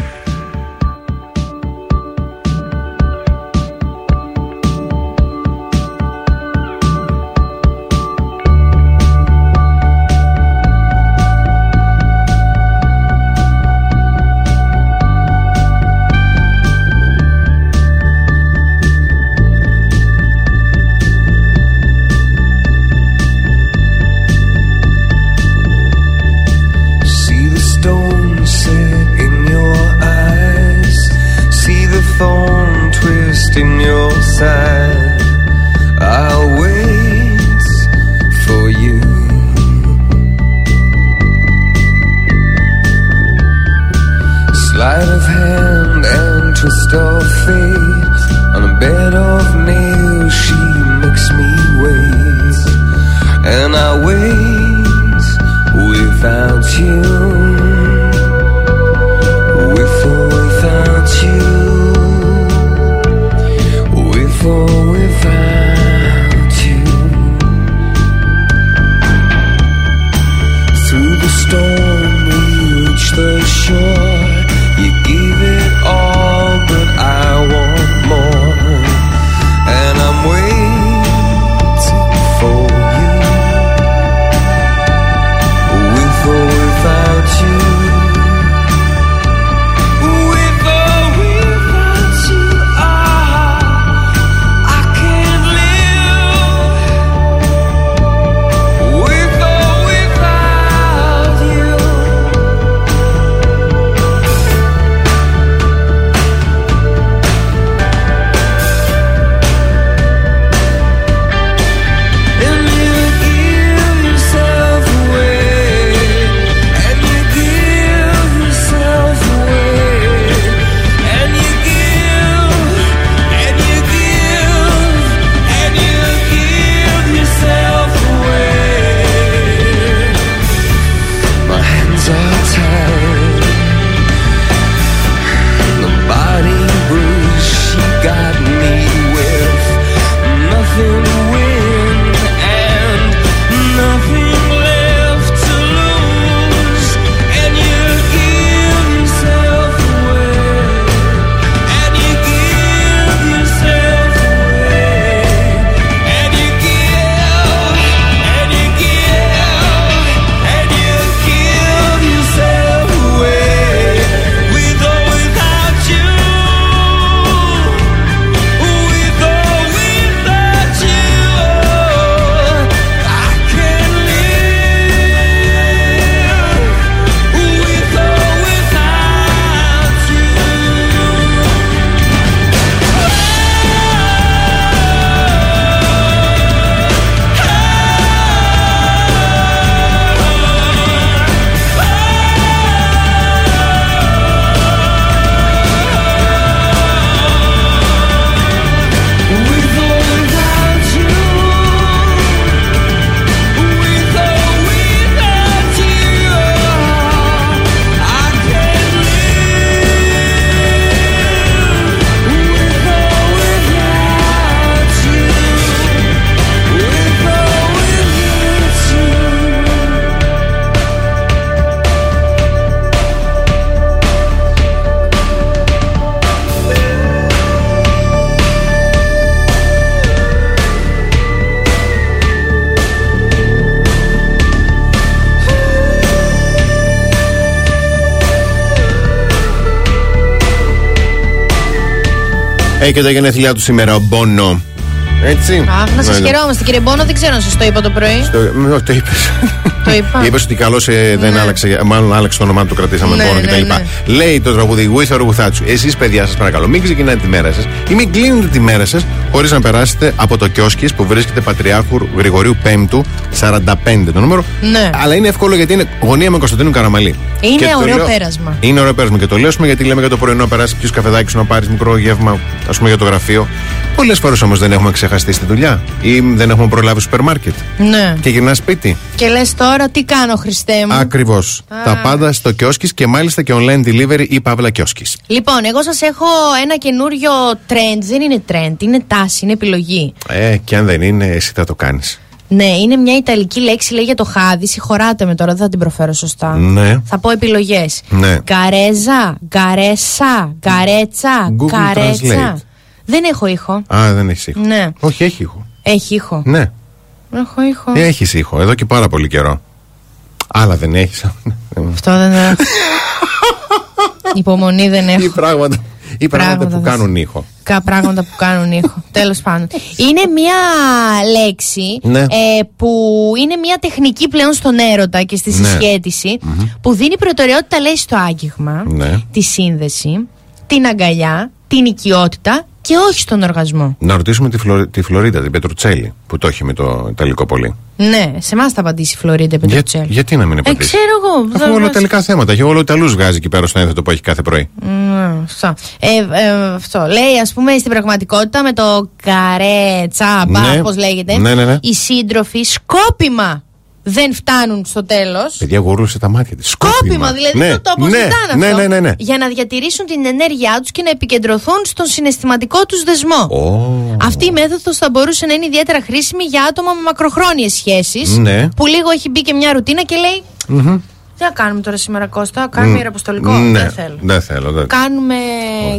thorn twist in your side. Έχει και τα γενέθλιά του σήμερα ο Μπόνο. Έτσι. Αχ, να σας Ναι, ναι. χαιρόμαστε κύριε Μπόνο, δεν ξέρω αν σας το είπα το πρωί. Το, μ, όχι, το είπες. [laughs] Το είπα. Είπες ότι καλώς δεν άλλαξε, μάλλον άλλαξε το όνομά του, το κρατήσαμε Ναι, μόνο ναι, κτλ. ναι. Λέει το τραγούδι With or Without You. Εσείς, παιδιά, σας παρακαλώ, μην ξεκινάτε τη μέρα σας ή μην κλείνετε τη μέρα σας χωρίς να περάσετε από το κιόσκις που βρίσκεται Πατριάρχου Γρηγορίου 5ου 45 το νούμερο. Ναι. Αλλά είναι εύκολο γιατί είναι γωνία με Κωνσταντίνου Καραμαλή. Είναι Και το ωραίο λέω- πέρασμα. Είναι ωραίο πέρασμα και το λέω πούμε, γιατί λέμε για το πρωινό περάσει πιου καφεδάκι σου να πάρεις μικρό γεύμα, ας πούμε για το γραφείο. Πολλές φορές όμως δεν έχουμε ξεχαστεί στη δουλειά ή δεν έχουμε προλάβει σούπερ μάρκετ. Ναι. Και γυρνάς σπίτι. Και λες τώρα τι κάνω, Χριστέ μου; Ακριβώς. Τα πάντα στο κιόσκις και μάλιστα και online delivery ή παύλα κιόσκις. Λοιπόν, εγώ σας έχω ένα καινούριο trend. Δεν είναι trend, είναι τάση, είναι επιλογή. Ε, και αν δεν είναι, εσύ θα το κάνεις. Ναι, είναι μια ιταλική λέξη, λέει για το χάδι. Συγχωράτε με τώρα, δεν θα την προφέρω σωστά. Ναι. Θα πω επιλογές. Ναι. Γκαρέζα, γκαρέσα, γκαρέτσα, Google γκαρέτσα. Translate. Δεν έχω ήχο. Α, δεν έχεις ήχο. Ναι. Όχι, έχει ήχο. Έχει ήχο. Ναι, Έχω ήχο. έχεις ήχο εδώ και πάρα πολύ καιρό. Άλλα δεν έχεις. Αυτό δεν έχω. [laughs] Υπομονή δεν έχω. Ή πράγματα, ή πράγματα Πράγματα που δεν- κάνουν ήχο. Κα πράγματα που κάνουν ήχο. [laughs] Τέλος πάντων. Είναι μια λέξη Ναι. ε, που είναι μια τεχνική πλέον στον έρωτα και στη Ναι. συσχετιση που δίνει προτεραιότητα, λέει, στο άγγιγμα, Ναι. τη σύνδεση, την αγκαλιά, την οικειότητα και όχι στον οργασμό. Να ρωτήσουμε τη, Φλω... τη Φλωρίδα, την Πετρουτσέλη, που το έχει με το Ιταλικό πολύ. Ναι, σε εμάς θα απαντήσει η Φλωρίντα Για... Πετρουτσέλη. Γιατί να μην Ε, απαντήσει; ξέρω εγώ. Αφού δεν όλα μας- τελικά θέματα. Και όλο Ιταλούς βγάζει εκεί πέρα στο ένθετο που έχει κάθε πρωί. Ναι, αυτό. Ε, ε, αυτό. Λέει, ας πούμε, στην πραγματικότητα με το καρέ, τσάμπα, Ναι. πώς λέγεται, Ναι, ναι, ναι. οι σύντροφοι σκόπιμα δεν φτάνουν στο τέλος. Παιδιά γουρούσε τα μάτια της. Σκόπιμα, δηλαδή ναι, το, το ναι, αποζητάνε ναι, αυτό. ναι, ναι, ναι. Για να διατηρήσουν την ενέργειά τους και να επικεντρωθούν στον συναισθηματικό τους δεσμό. Αυτή η μέθοδος θα μπορούσε να είναι ιδιαίτερα χρήσιμη για άτομα με μακροχρόνιες σχέσεις. Ναι. Που λίγο έχει μπει και μια ρουτίνα και λέει. Μμμ. Τι να κάνουμε τώρα σήμερα, Κώστα, κάνουμε Μ, ιεραποστολικό. Ναι, Δεν θέλω. δεν θέλω. δεν- Κάνουμε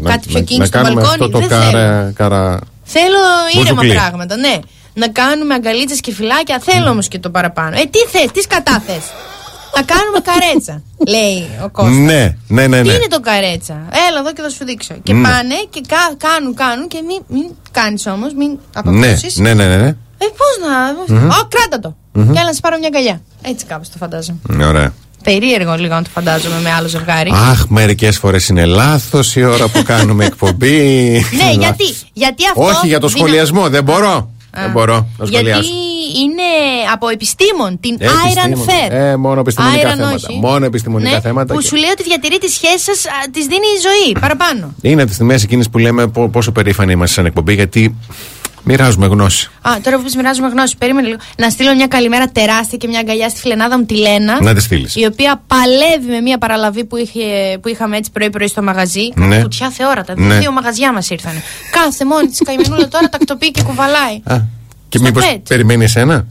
Να- κάτι πιο να- κίνηση να στο κάνουμε μπαλκόνι. αυτό το δεν θέλω. καρα, καρα... Θέλω ήρεμα Μπουζουκλί. πράγματα, ναι. Να κάνουμε αγκαλίτσες και φυλάκια. Θέλω όμως και το παραπάνω. Ε, τι θες, τι σκατά θε. Να κάνουμε καρέτσα, λέει ο Κώστας. Ναι, ναι, ναι. Τι ναι. είναι το καρέτσα; Έλα εδώ και θα σου δείξω. Και Ναι. πάνε και κα- κάνουν, κάνουν και μην, μην κάνεις όμως, μην Ναι, αποκρούσεις. ναι, ναι, ναι, ναι. Ε, πώς να. Μμμ. Ω, κράτα το. Μμμ. Και έλα να σε πάρω μια αγκαλιά. Έτσι κάπως το φαντάζομαι. Ναι, Ωραία. Περίεργο λίγο να το φαντάζομαι με άλλο ζευγάρι. Αχ, μερικές φορές είναι λάθος η ώρα που κάνουμε εκπομπή. ναι, γιατί, γιατί αυτό. Όχι για το δυνα- σχολιασμό, δεν μπορώ. Δεν μπορώ να Γιατί σχολιάσω. είναι από επιστήμον, την Ε, Iron επιστήμονα. Fair. Ε, μόνο επιστημονικά Iron θέματα. όχι. Μόνο επιστημονικά Ναι, θέματα. Που και- σου λέει ότι διατηρεί τη σχέση σα, τη δίνει η ζωή παραπάνω. Είναι τις στιγμές εκείνες που λέμε πο- πόσο περήφανοι είμαστε σαν εκπομπή, γιατί μοιράζουμε γνώση. Α, τώρα που πεις μοιράζουμε γνώση, περίμενε λίγο. Να στείλω μια καλημέρα τεράστια και μια αγκαλιά στη φιλενάδα μου τη Λένα. Να τη στείλεις. Η οποία παλεύει με μια παραλαβή που, είχε, που είχαμε έτσι πρωί-πρωί στο μαγαζί. Ναι. Κουτιά θεόρατα. Ναι. Δύο μαγαζιά μας ήρθαν. Κάθε μόνη της καημενούλα τώρα τακτοποιεί και κουβαλάει. Α, και Στο μήπως pet. περιμένει εσένα;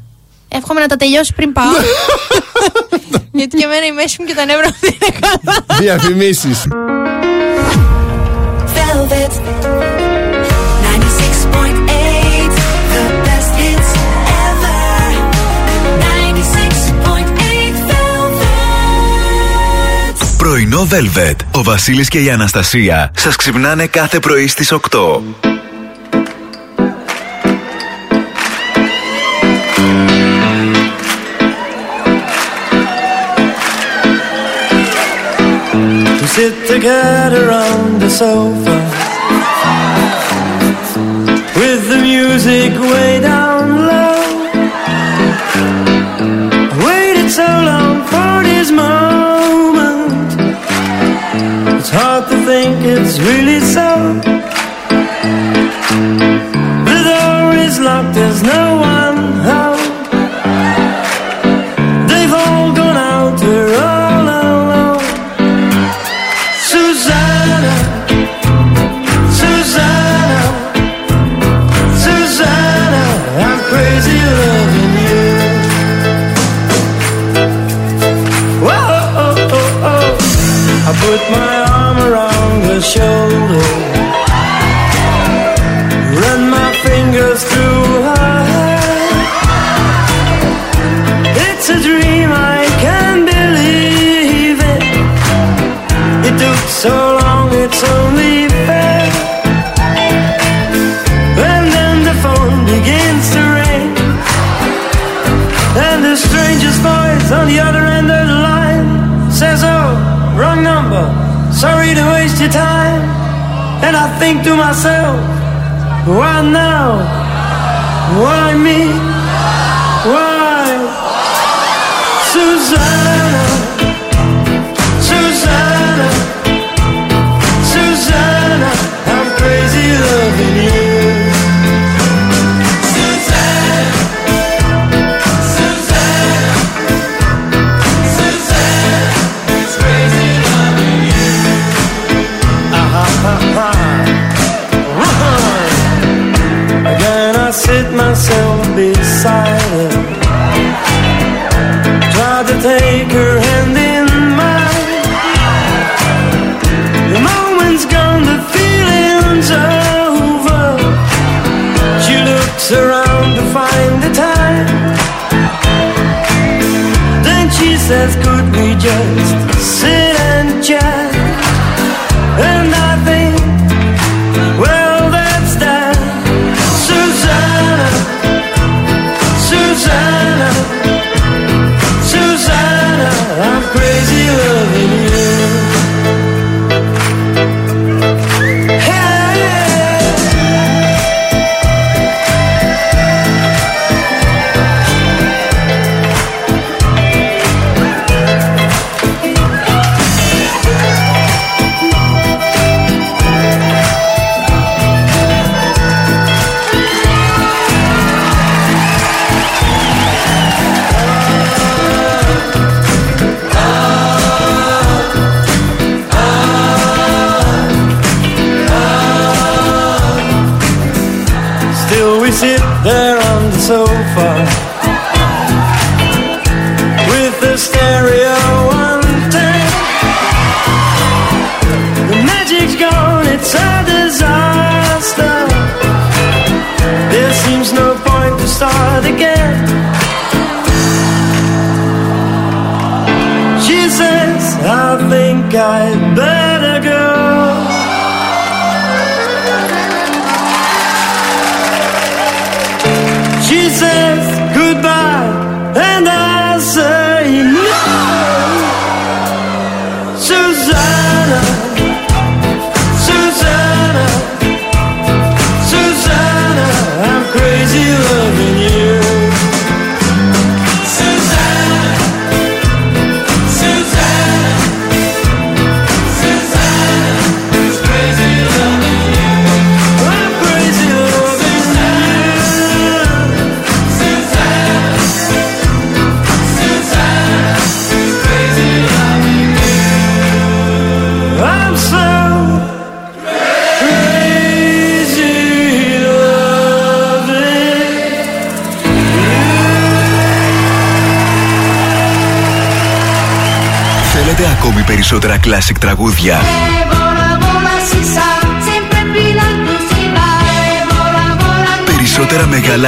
Εύχομαι να τα τελειώσει πριν πάω. [laughs] Γιατί και εμένα η μέση μου και τα νεύρα μου δεν είναι καλά. Διαφημίσεις. Πρωινό Velvet. Ο Βασίλης και η Αναστασία σας ξυπνάνε κάθε πρωί στις 8. We sit together on the sofa with the music way down it's really so. The door is locked, there's no one shoulder, run my fingers through her hair. It's a dream, I can't believe it. It took so long, it's only fair. And then the phone begins to ring. And the stranger's voice on the other end of the line says, Oh, wrong number, sorry to waste your time. And I think to myself, Why now? Why me? Why? Susanna, myself beside her. Try to take her hand in mine. The moment's gone, the feeling's over. She looks around to find the time. Then she says, Could we just sit and chat? And I think,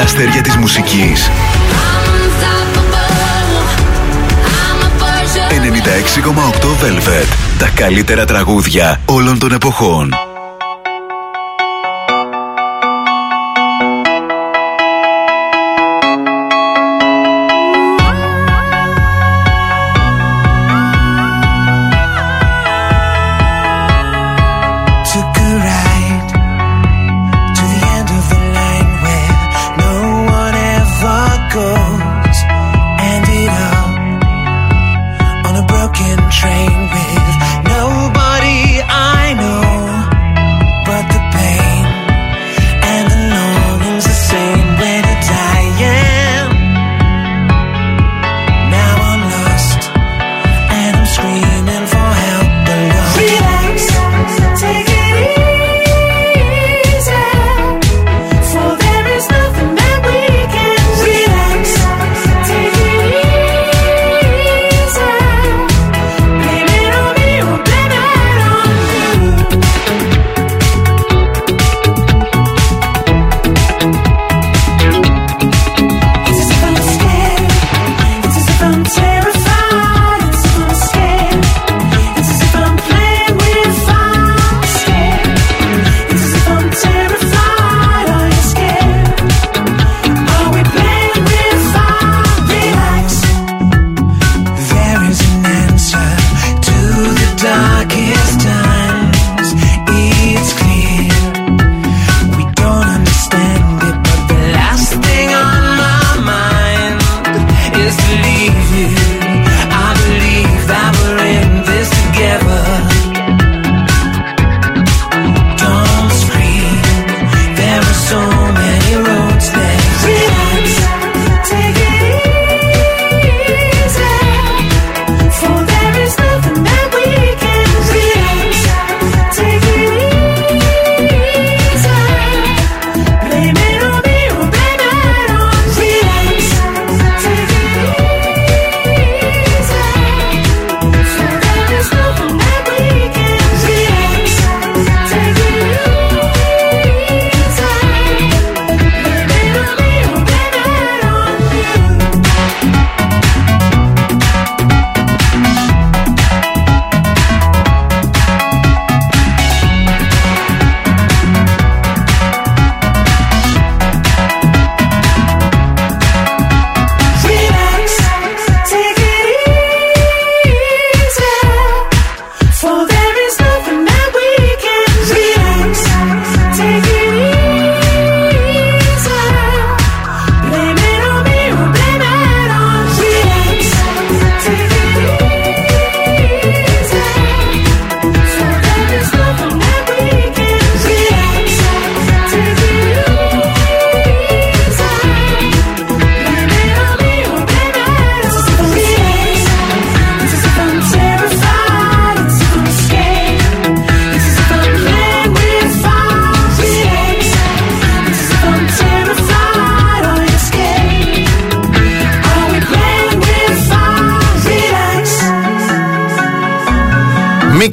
αστέρια της μουσικής. 96,8 Velvet. Τα καλύτερα τραγούδια όλων των εποχών.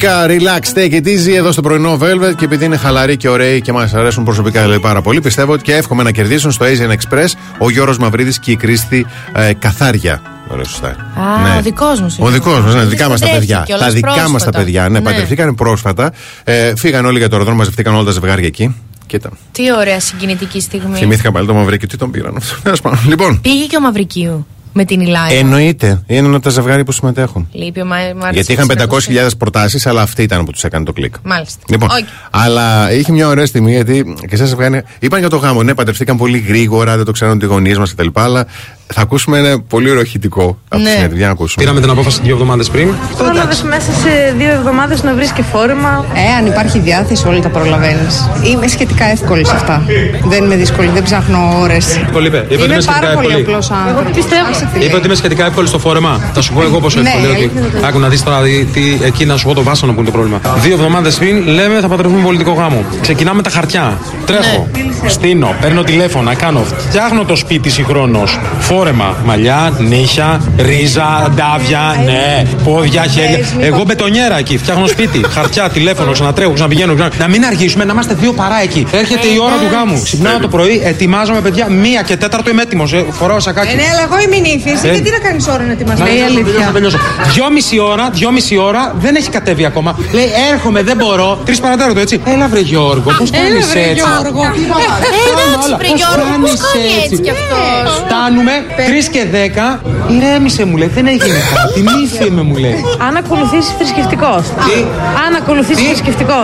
Μίκα, relax, take it easy εδώ στο πρωινό Velvet και επειδή είναι χαλαροί και ωραίοι και μας αρέσουν προσωπικά δηλαδή, πάρα πολύ, πιστεύω ότι και εύχομαι να κερδίσουν στο Asian Express ο Γιώργο Μαυρίδης και η Κρίστη ε, Καθάρια. Ωραία, σωστά. Α, ο δικός μου. Ο δικός μας, ναι, δικά μας τα Παντρεύτηκε παιδιά. κιόλας Τα δικά μας τα πρόσφατα. παιδιά. Ναι, Ναι. παντρευτήκαν πρόσφατα. Ε, φύγαν όλοι για το αεροδρόμιο, μαζευτήκαν όλα τα ζευγάρια εκεί. Κοίτα. Τι ωραία συγκινητική στιγμή. Θυμήθηκα πάλι το Μαυρίκιο, τι τον πήραν αυτό. Τέλος πάντων. Λοιπόν, Πήγε και ο Μαυρικίου με την Ηλάια. εννοείται. Είναι ένα από τα ζευγάρια που συμμετέχουν. Λείπει ο Μα- Μάρτης Γιατί είχαν Χρυσακός. 500.000 προτάσεις, αλλά αυτή ήταν που τους έκανε το κλικ. Μάλιστα. Λοιπόν, Οκ. αλλά είχε μια ωραία στιγμή γιατί και εσά ζευγάρι είπαν για το γάμο. Ναι, παντρευτήκαν πολύ γρήγορα, δεν το ξέρουν οι γονείς μας κτλ. Αλλά θα ακούσουμε ένα πολύ ωραίο ηχητικό από τη Ναι. συνέντευξη. Για να ακούσουμε. Πήραμε την απόφαση δύο εβδομάδες πριν. Πρόλαβε μέσα σε δύο εβδομάδες να βρεις και φόρμα. Ε, αν υπάρχει διάθεση, όλοι τα προλαβαίνεις. Είμαι σχετικά εύκολη σε αυτά. Δεν είμαι δύσκολη, δεν ψάχνω ώρες. Εύκολη είπε. Είπε ότι Είμαι είμαι σχετικά πάρα πολύ εύκολη. απλός άνθρωπος. πιστεύω. Είπε ότι είμαι σχετικά εύκολη στο φόρεμα. Θα σου πω εγώ πόσο Ναι, εύκολη. ότι αλήθεια είναι το Άκου να δεις τώρα δει- τι, εκεί να σου πω το βάσανο που είναι το πρόβλημα. Δύο εβδομάδες πριν λέμε θα παντρευτούμε πολιτικό γάμο. Ξεκινάμε τα χαρτιά. Τρέχω. Ναι. Στείνω. Παίρνω τηλέφωνα. Κάνω. Φτιάχνω το σπίτι συγχρόνως. Φόρεμα. Μαλλιά, νύχια, ρίζα, ντάβια, ναι, πόδια, χέρια. Εγώ μπετονιέρα εκεί. Φτιάχνω σπίτι. Χαρτιά, τηλέφωνο, ξανατρέχω, ξαναπηγαίνω. ξανα- Να μην αργήσουμε, να είμαστε δύο παρά εκεί. Έρχεται η ώρα του γάμου. Ξυπνάω το πρωί, ετοιμάζομαι παιδιά. Μία και τέταρτο είμαι έτοιμος. Φοράω σακάκι. Ε, ναι, αλλά εγώ είμαι νύφη. Ε. Γιατί να κάνει ώρα να ετοιμαστεί. Να τελειώσω, να τελειώσω. Δυόμιση ώρα, δυόμιση ώρα δεν έχει κατέβει ακόμα. Λέει έρχομαι, δεν μπορώ. Τρει παρατέταρτο έτσι. Έλα βρε Γιώργο, πώ κάνει Έλα, βρε, έτσι. Γιώργο. Ε, εντάξει, βρε, Γιώργο, πώς κάνει έτσι κι αυτός. Φτάνουμε, τρει και δέκα. Ηρέμησε μου λέει, δεν έγινε κάτι. Νύφη είμαι μου λέει. Αν ακολουθήσει θρησκευτικό. Αν ακολουθήσει θρησκευτικό.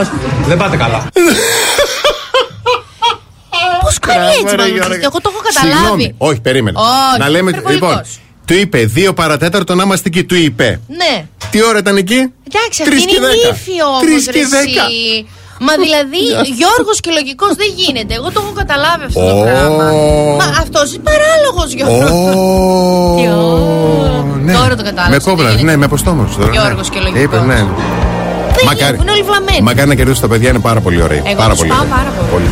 Δεν πάτε καλά. Πώ κάνει έτσι, Μπράβο, ρε, Μαυρικίου. Γιώργο. Εγώ το έχω Συγγνώμη. καταλάβει. Όχι, περίμενε. Όχι, να λέμε. υπερβολικός. Λοιπόν, του είπε δύο παρατέταρτο να είμαστε εκεί. Του είπε. Ναι. Τι ώρα ήταν εκεί; Εντάξει, Τρεις αυτή και είναι δέκα. νύφη όμως. Τρεις και δέκα. Μα δηλαδή, [laughs] Γιώργος και λογικός δεν γίνεται. Εγώ το έχω καταλάβει αυτό το Ω. πράγμα. Μα αυτός είναι παράλογος, Γιώργος. [laughs] Ναι. Τώρα το κατάλαβα. Με κόβρας, ναι, με αποστόμου τώρα. Γιώργος ναι. και λογικός. Είπε, ναι. Μακάρι, είναι όλοι βλαμμένοι. μακάρι να κερδίσουν τα παιδιά, είναι πάρα πολύ ωραίοι. Εγώ πάρα τους πολύ. πάω ωραίοι. πάρα πολύ.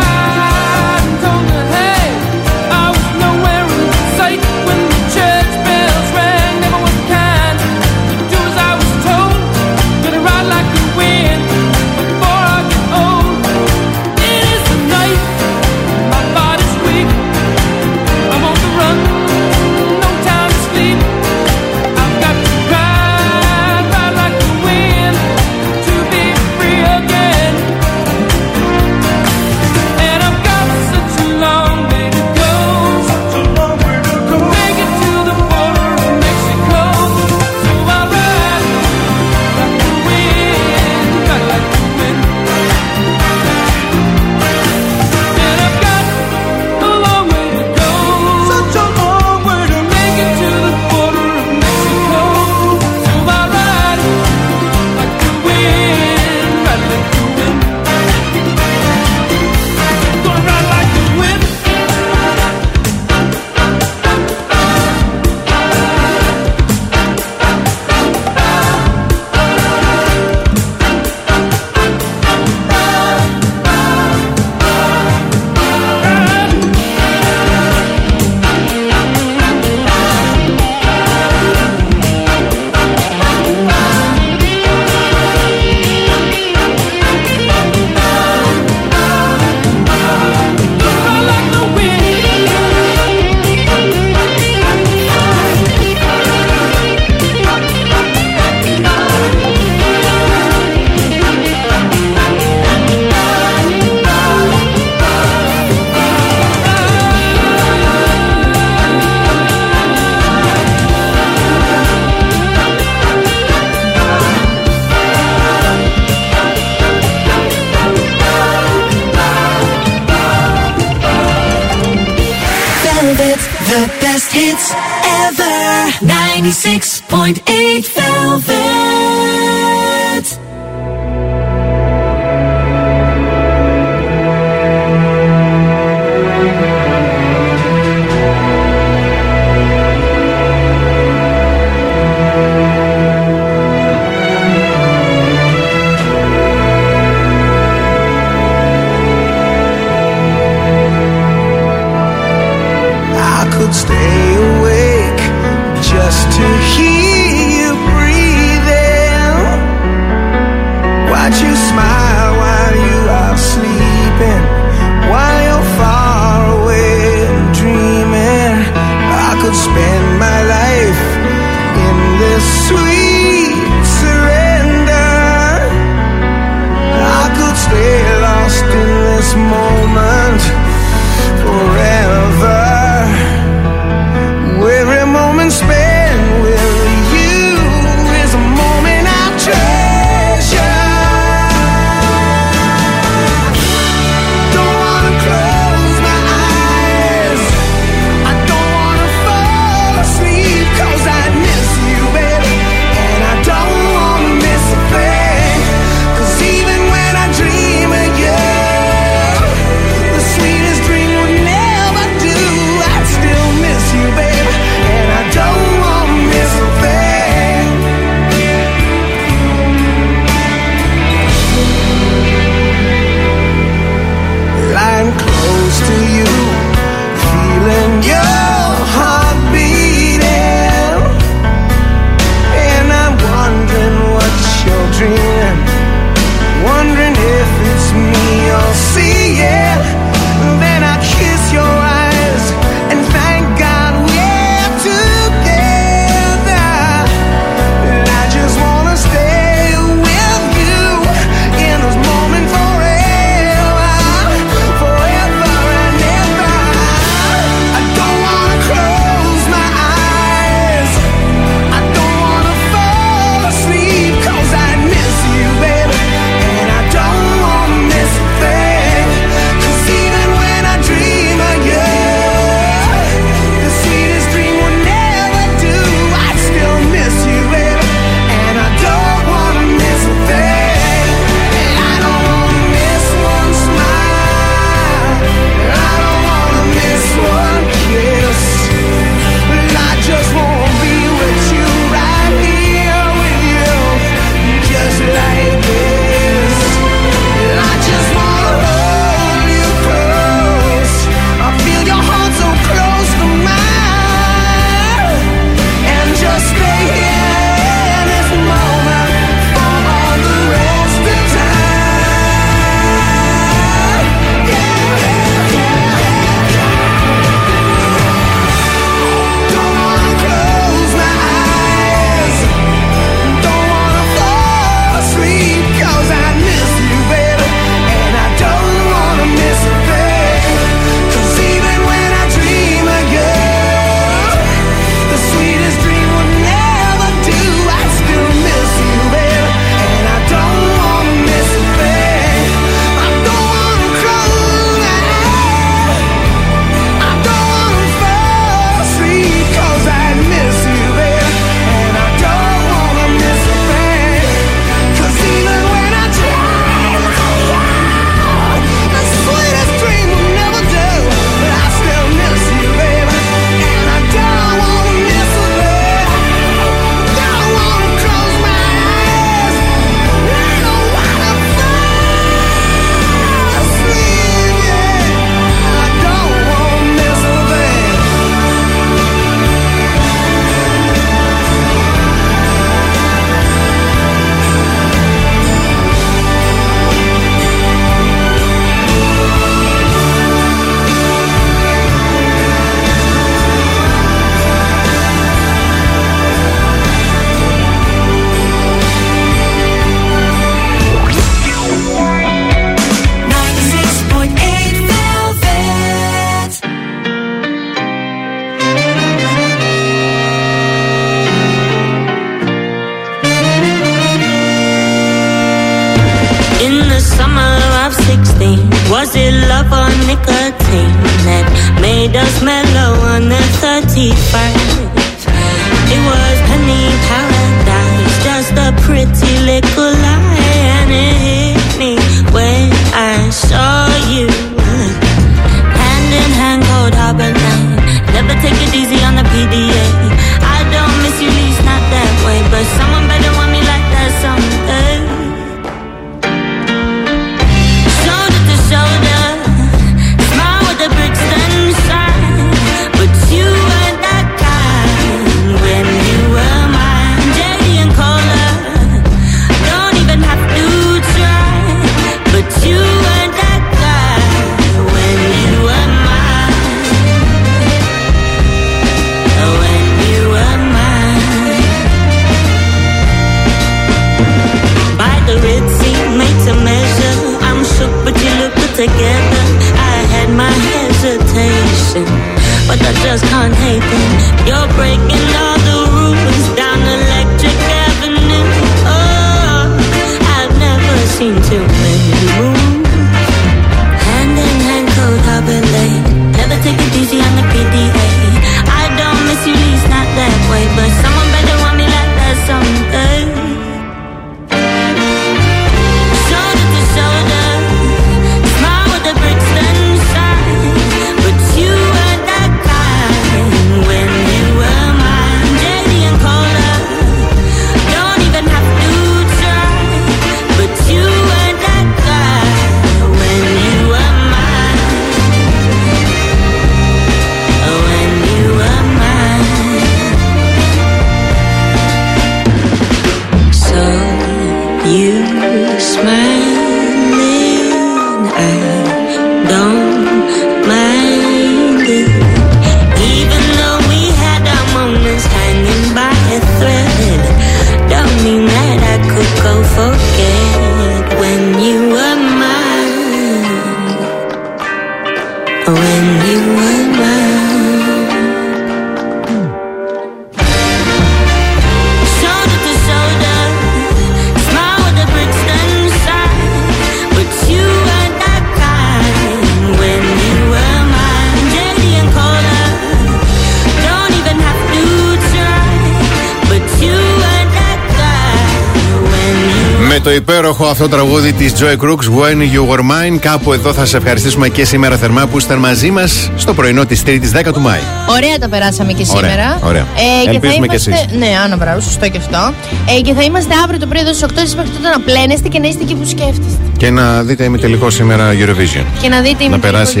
αυτό το τραγούδι της Joy Crooks, When You Were Mine. Κάπου εδώ θα σα ευχαριστήσουμε και σήμερα θερμά που ήσταν μαζί μας στο πρωινό της 3η 10 του Μάη. Ωραία τα περάσαμε και σήμερα. Ωραία. ωραία. Ε, Ελπίζουμε και, θα είμαστε... και εσείς. Ναι, Άννα, μπράβο, σωστό και αυτό. Ε, και θα είμαστε αύριο το πρωί εδώ στις 8 μέχρι τότε να πλένεστε και να είστε εκεί που σκέφτεστε. Και να δείτε ημιτελικό σήμερα Eurovision. Και να δείτε Να περάσει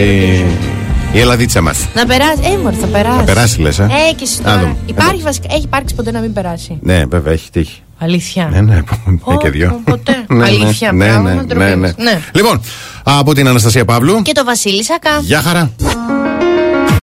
η Ελλαδίτσα μας. Να περάσει. Ε, θα περάσει. Περάσει, λες. Ε; ε Τώρα. Υπάρχει, βασικά, έχει υπάρξει ποτέ να μην περάσει. Ναι, βέβαια, έχει τύχει. Αλήθεια. Ναι, ναι, [laughs] ναι και δύο. Ποτέ ναι, ναι. Αλήθεια, ναι, πράγμα, ναι, ναι, ναι, ναι. Λοιπόν, από την Αναστασία Παύλου. Και το Βασίλη Σακά. Γεια χαρά.